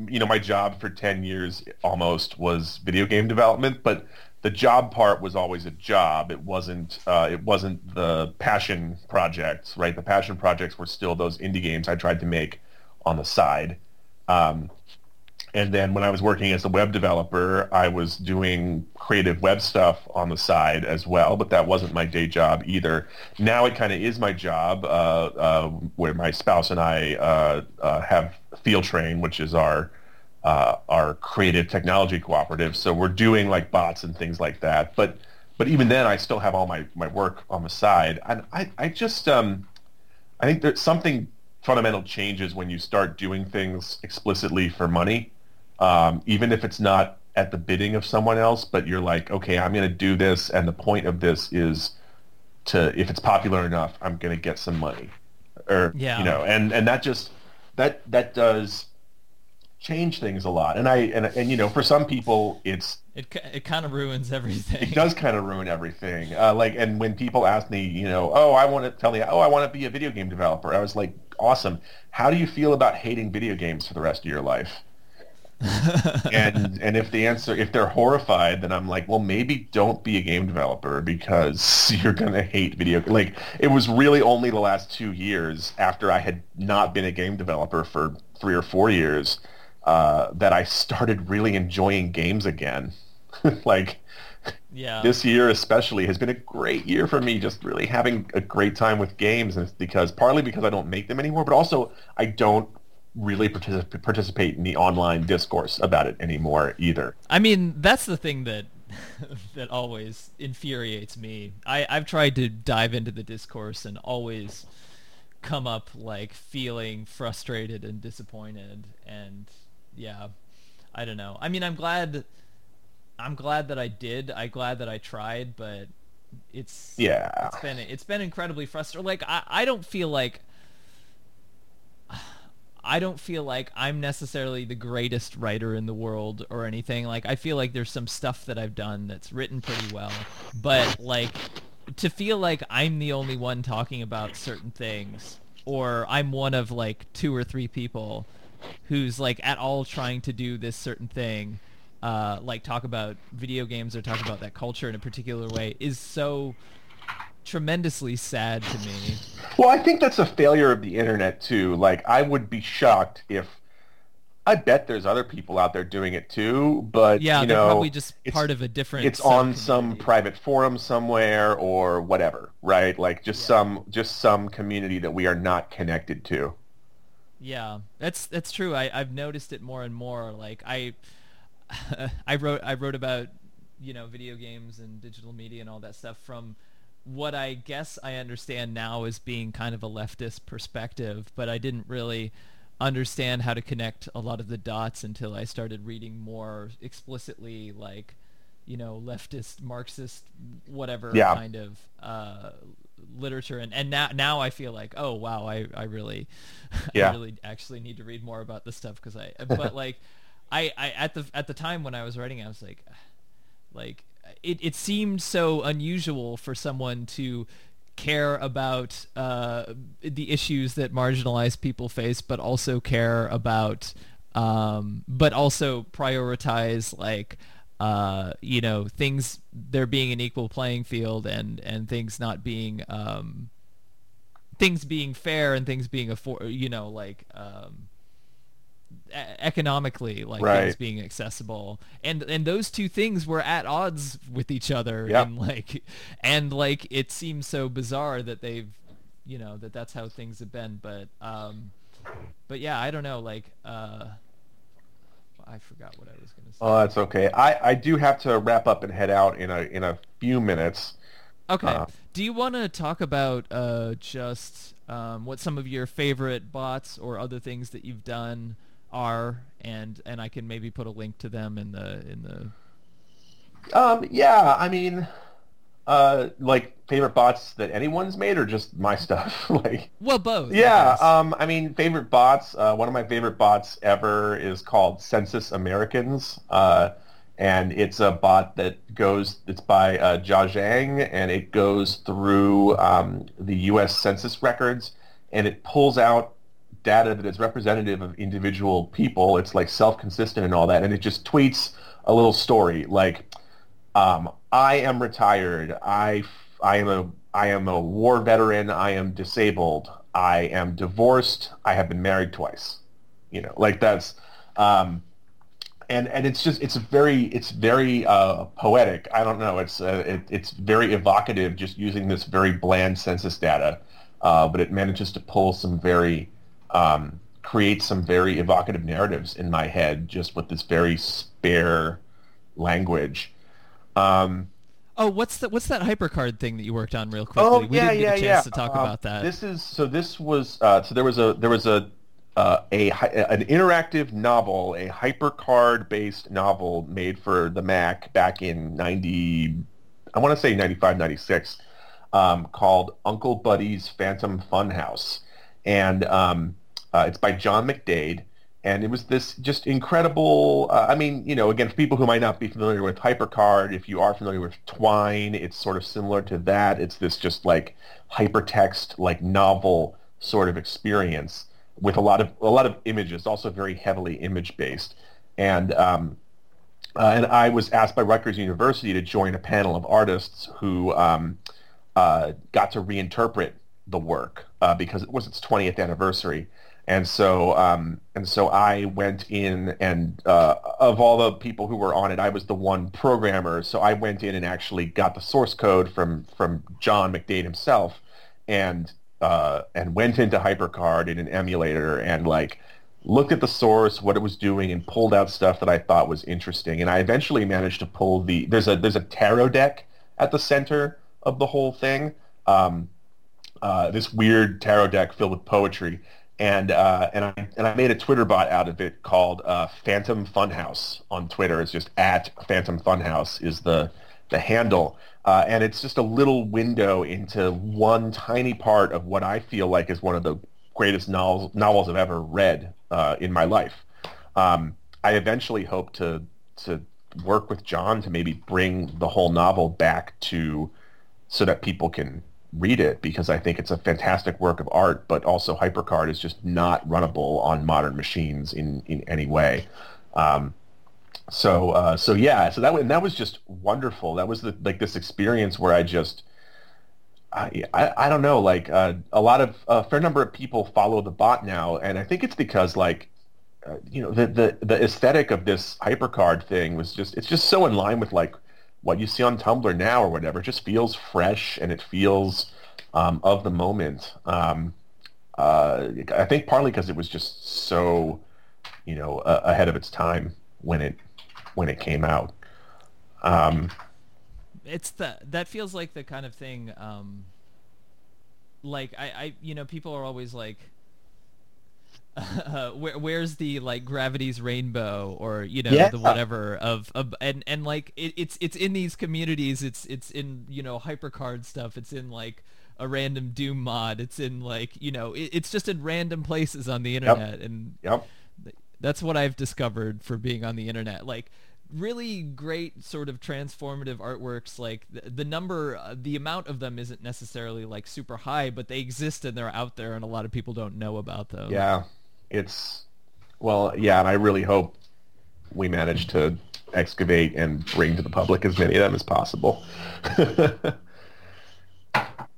you know, my job for 10 years almost was video game development, but the job part was always a job. It wasn't, uh, it wasn't the passion projects, right? The passion projects were still those indie games I tried to make on the side. Um, and then when I was working as a web developer, I was doing creative web stuff on the side as well, but that wasn't my day job either. Now it kind of is my job, uh, uh, where my spouse and I uh, uh have Feel Train, which is our uh, our creative technology cooperative. So we're doing like bots and things like that. But but even then, I still have all my, my work on the side. And I, I just um, I think there's something fundamental changes when you start doing things explicitly for money um, even if it's not at the bidding of someone else, but you're like, okay, I'm going to do this, and the point of this is to, if it's popular enough, I'm going to get some money, or yeah. you know, and and that just that that does change things a lot, and I and and you know, for some people, it's it it kind of ruins everything. It does kind of ruin everything. Uh, like, and when people ask me, you know, oh, I want to tell me, oh, I want to be a video game developer, I was like, awesome. How do you feel about hating video games for the rest of your life? and [LAUGHS] and if the answer if they're horrified, then I'm like, well, maybe don't be a game developer because [LAUGHS] you're gonna hate video. Like it was really only the last two years after I had not been a game developer for three or four years uh, that I started really enjoying games again. [LAUGHS] like yeah. this year especially has been a great year for me just really having a great time with games and it's because partly because I don't make them anymore but also I don't really particip- participate in the online discourse about it anymore either. I mean, that's the thing that [LAUGHS] that always infuriates me. I I've tried to dive into the discourse and always come up like feeling frustrated and disappointed and yeah, I don't know. I mean, I'm glad I'm glad that I did. I'm glad that I tried, but it's yeah. It's been it's been incredibly frustrating. Like I I don't feel like [SIGHS] I don't feel like I'm necessarily the greatest writer in the world or anything. Like I feel like there's some stuff that I've done that's written pretty well, but like to feel like I'm the only one talking about certain things or I'm one of like two or three people who's like at all trying to do this certain thing, uh, like talk about video games or talk about that culture in a particular way is so tremendously sad to me. Well, I think that's a failure of the internet too. Like, I would be shocked if I bet there's other people out there doing it too, but yeah, you they're know, probably just part of a different. It's on some private forum somewhere or whatever, right? Like just yeah. some just some community that we are not connected to. Yeah, that's that's true. I I've noticed it more and more. Like I [LAUGHS] I wrote I wrote about you know video games and digital media and all that stuff from what I guess I understand now as being kind of a leftist perspective, but I didn't really understand how to connect a lot of the dots until I started reading more explicitly like you know leftist marxist whatever yeah. kind of uh, literature and, and now now I feel like oh wow I, I really [LAUGHS] yeah. I really actually need to read more about this stuff because I [LAUGHS] but like I, I at the at the time when I was writing I was like like it, it seemed so unusual for someone to care about uh, the issues that marginalized people face, but also care about, um, but also prioritize like, uh, you know, things there being an equal playing field and and things not being, um, things being fair and things being afford, you know, like. Um, economically like right. things being accessible. And and those two things were at odds with each other yep. and like and like it seems so bizarre that they've you know that that's how things have been. But um but yeah i don't know like uh i forgot what i was gonna say. Oh that's okay. I i do have to wrap up and head out in a in a few minutes. Okay. Uh, do you want to talk about uh just um, what some of your favorite bots or other things that you've done are, and and I can maybe put a link to them in the in the. Um. Yeah. I mean, uh, like favorite bots that anyone's made, or just my stuff? [LAUGHS] like. Well, both. Yeah. I um. I mean, favorite bots. Uh, one of my favorite bots ever is called Census Americans. Uh, and it's a bot that goes. It's by uh, Jia Zhang, and it goes through um, the U.S. Census records, and it pulls out data that is representative of individual people. It's like self-consistent and all that, and it just tweets a little story like, um, "I am retired. I I am a I am a war veteran. I am disabled. I am divorced. I have been married twice." You know, like that's. Um, and and it's just it's very it's very uh, poetic. I don't know. It's uh, it, it's very evocative just using this very bland census data, uh, but it manages to pull some very um, create some very evocative narratives in my head just with this very spare language. Um, oh, what's that? What's that hypercard thing that you worked on real quickly? Oh, we yeah, didn't yeah, get a chance yeah. to talk um, about that. This is so. This was uh, so. There was a there was a uh, a an interactive novel, a hypercard based novel made for the Mac back in ninety. I want to say 95, 96, um, called Uncle Buddy's Phantom Funhouse and um, uh, it's by John McDaid. And it was this just incredible. Uh, I mean, you know, again, for people who might not be familiar with HyperCard, if you are familiar with Twine, it's sort of similar to that. It's this just like hypertext, like novel sort of experience with a lot of a lot of images, also very heavily image based. and um, uh, and I was asked by Rutgers University to join a panel of artists who um, uh, got to reinterpret the work uh, because it was its 20th anniversary. And so, um, and so I went in, and uh, of all the people who were on it, I was the one programmer. So I went in and actually got the source code from from John McDaid himself, and uh, and went into HyperCard in an emulator and like looked at the source, what it was doing, and pulled out stuff that I thought was interesting. And I eventually managed to pull the there's a there's a tarot deck at the center of the whole thing. Um, uh, this weird tarot deck filled with poetry, and uh, and I and I made a Twitter bot out of it called uh, Phantom Funhouse on Twitter. It's just at Phantom Funhouse is the the handle, uh, and it's just a little window into one tiny part of what I feel like is one of the greatest novels novels I've ever read uh, in my life. Um, I eventually hope to to work with John to maybe bring the whole novel back to so that people can read it because I think it's a fantastic work of art, but also HyperCard is just not runnable on modern machines in, in any way. Um, so uh, so yeah, so that and that was just wonderful. That was the, like this experience where I just I, I, I don't know, like uh, a lot of a fair number of people follow the bot now, and I think it's because like uh, you know the, the the aesthetic of this hypercard thing was just it's just so in line with like what you see on Tumblr now or whatever. Just feels fresh and it feels um, of the moment. Um, uh, I think partly because it was just so you know uh, ahead of its time when it when it came out. Um, it's the that feels like the kind of thing um like i i you know people are always like uh, [LAUGHS] where, where's the like gravity's rainbow or you know yeah. the whatever of, of and and like it, it's it's in these communities. It's it's in you know hypercard stuff. It's in like a random doom mod. It's in like you know it, it's just in random places on the internet. Yep. and yep. that's what i've discovered for being on the internet. Like really great sort of transformative artworks. Like the, the number uh, the amount of them isn't necessarily like super high but they exist and they're out there and a lot of people don't know about them. Yeah it's well yeah and i really hope we manage to excavate and bring to the public as many of them as possible [LAUGHS]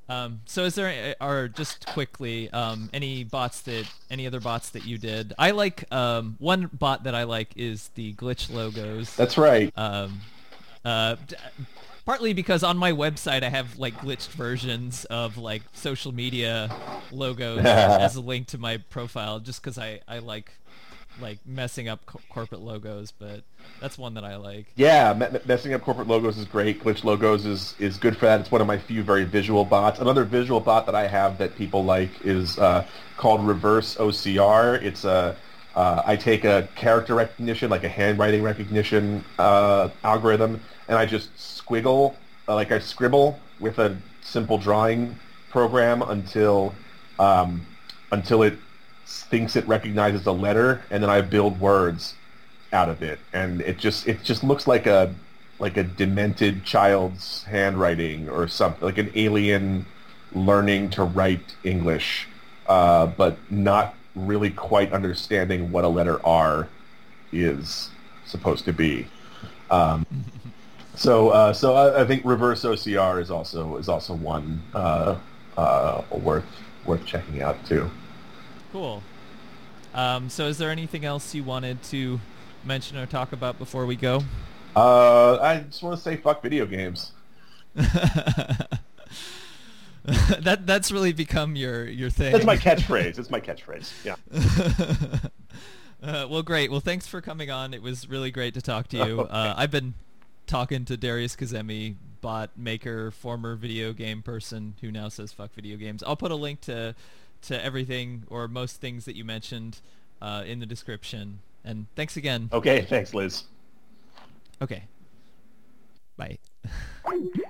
Um, so is there, are just quickly, um, any bots that, any other bots that you did? I like, um, one bot that I like is the glitch logos. That's right. Um, uh, partly because on my website I have like glitched versions of like social media logos [LAUGHS] as a link to my profile just because I, I like like messing up co- corporate logos, but that's one that I like. Yeah, me- messing up corporate logos is great. Glitch logos is is good for that. It's one of my few very visual bots. Another visual bot that I have that people like is uh, called Reverse OCR. It's a uh, I take a character recognition, like a handwriting recognition uh, algorithm, and I just squiggle, uh, like I scribble with a simple drawing program until um, until it thinks it recognizes a letter, and then I build words out of it, and it just it just looks like a like a demented child's handwriting or something, like an alien learning to write English, uh, but not really quite understanding what a letter R is supposed to be. Um, so uh, so I, I, think reverse OCR is also is also one uh, uh worth worth checking out too. Cool. Um, so is there anything else you wanted to mention or talk about before we go? Uh, I just want to say fuck video games. [LAUGHS] that that's really become your your thing. That's my catchphrase. It's my catchphrase. Yeah. [LAUGHS] uh, well, great. Well, thanks for coming on. It was really great to talk to you. [LAUGHS] Uh, I've been talking to Darius Kazemi, bot maker, former video game person who now says fuck video games. I'll put a link to to everything or most things that you mentioned uh, in the description. And thanks again. Okay, thanks, Liz. Okay. Bye. [LAUGHS]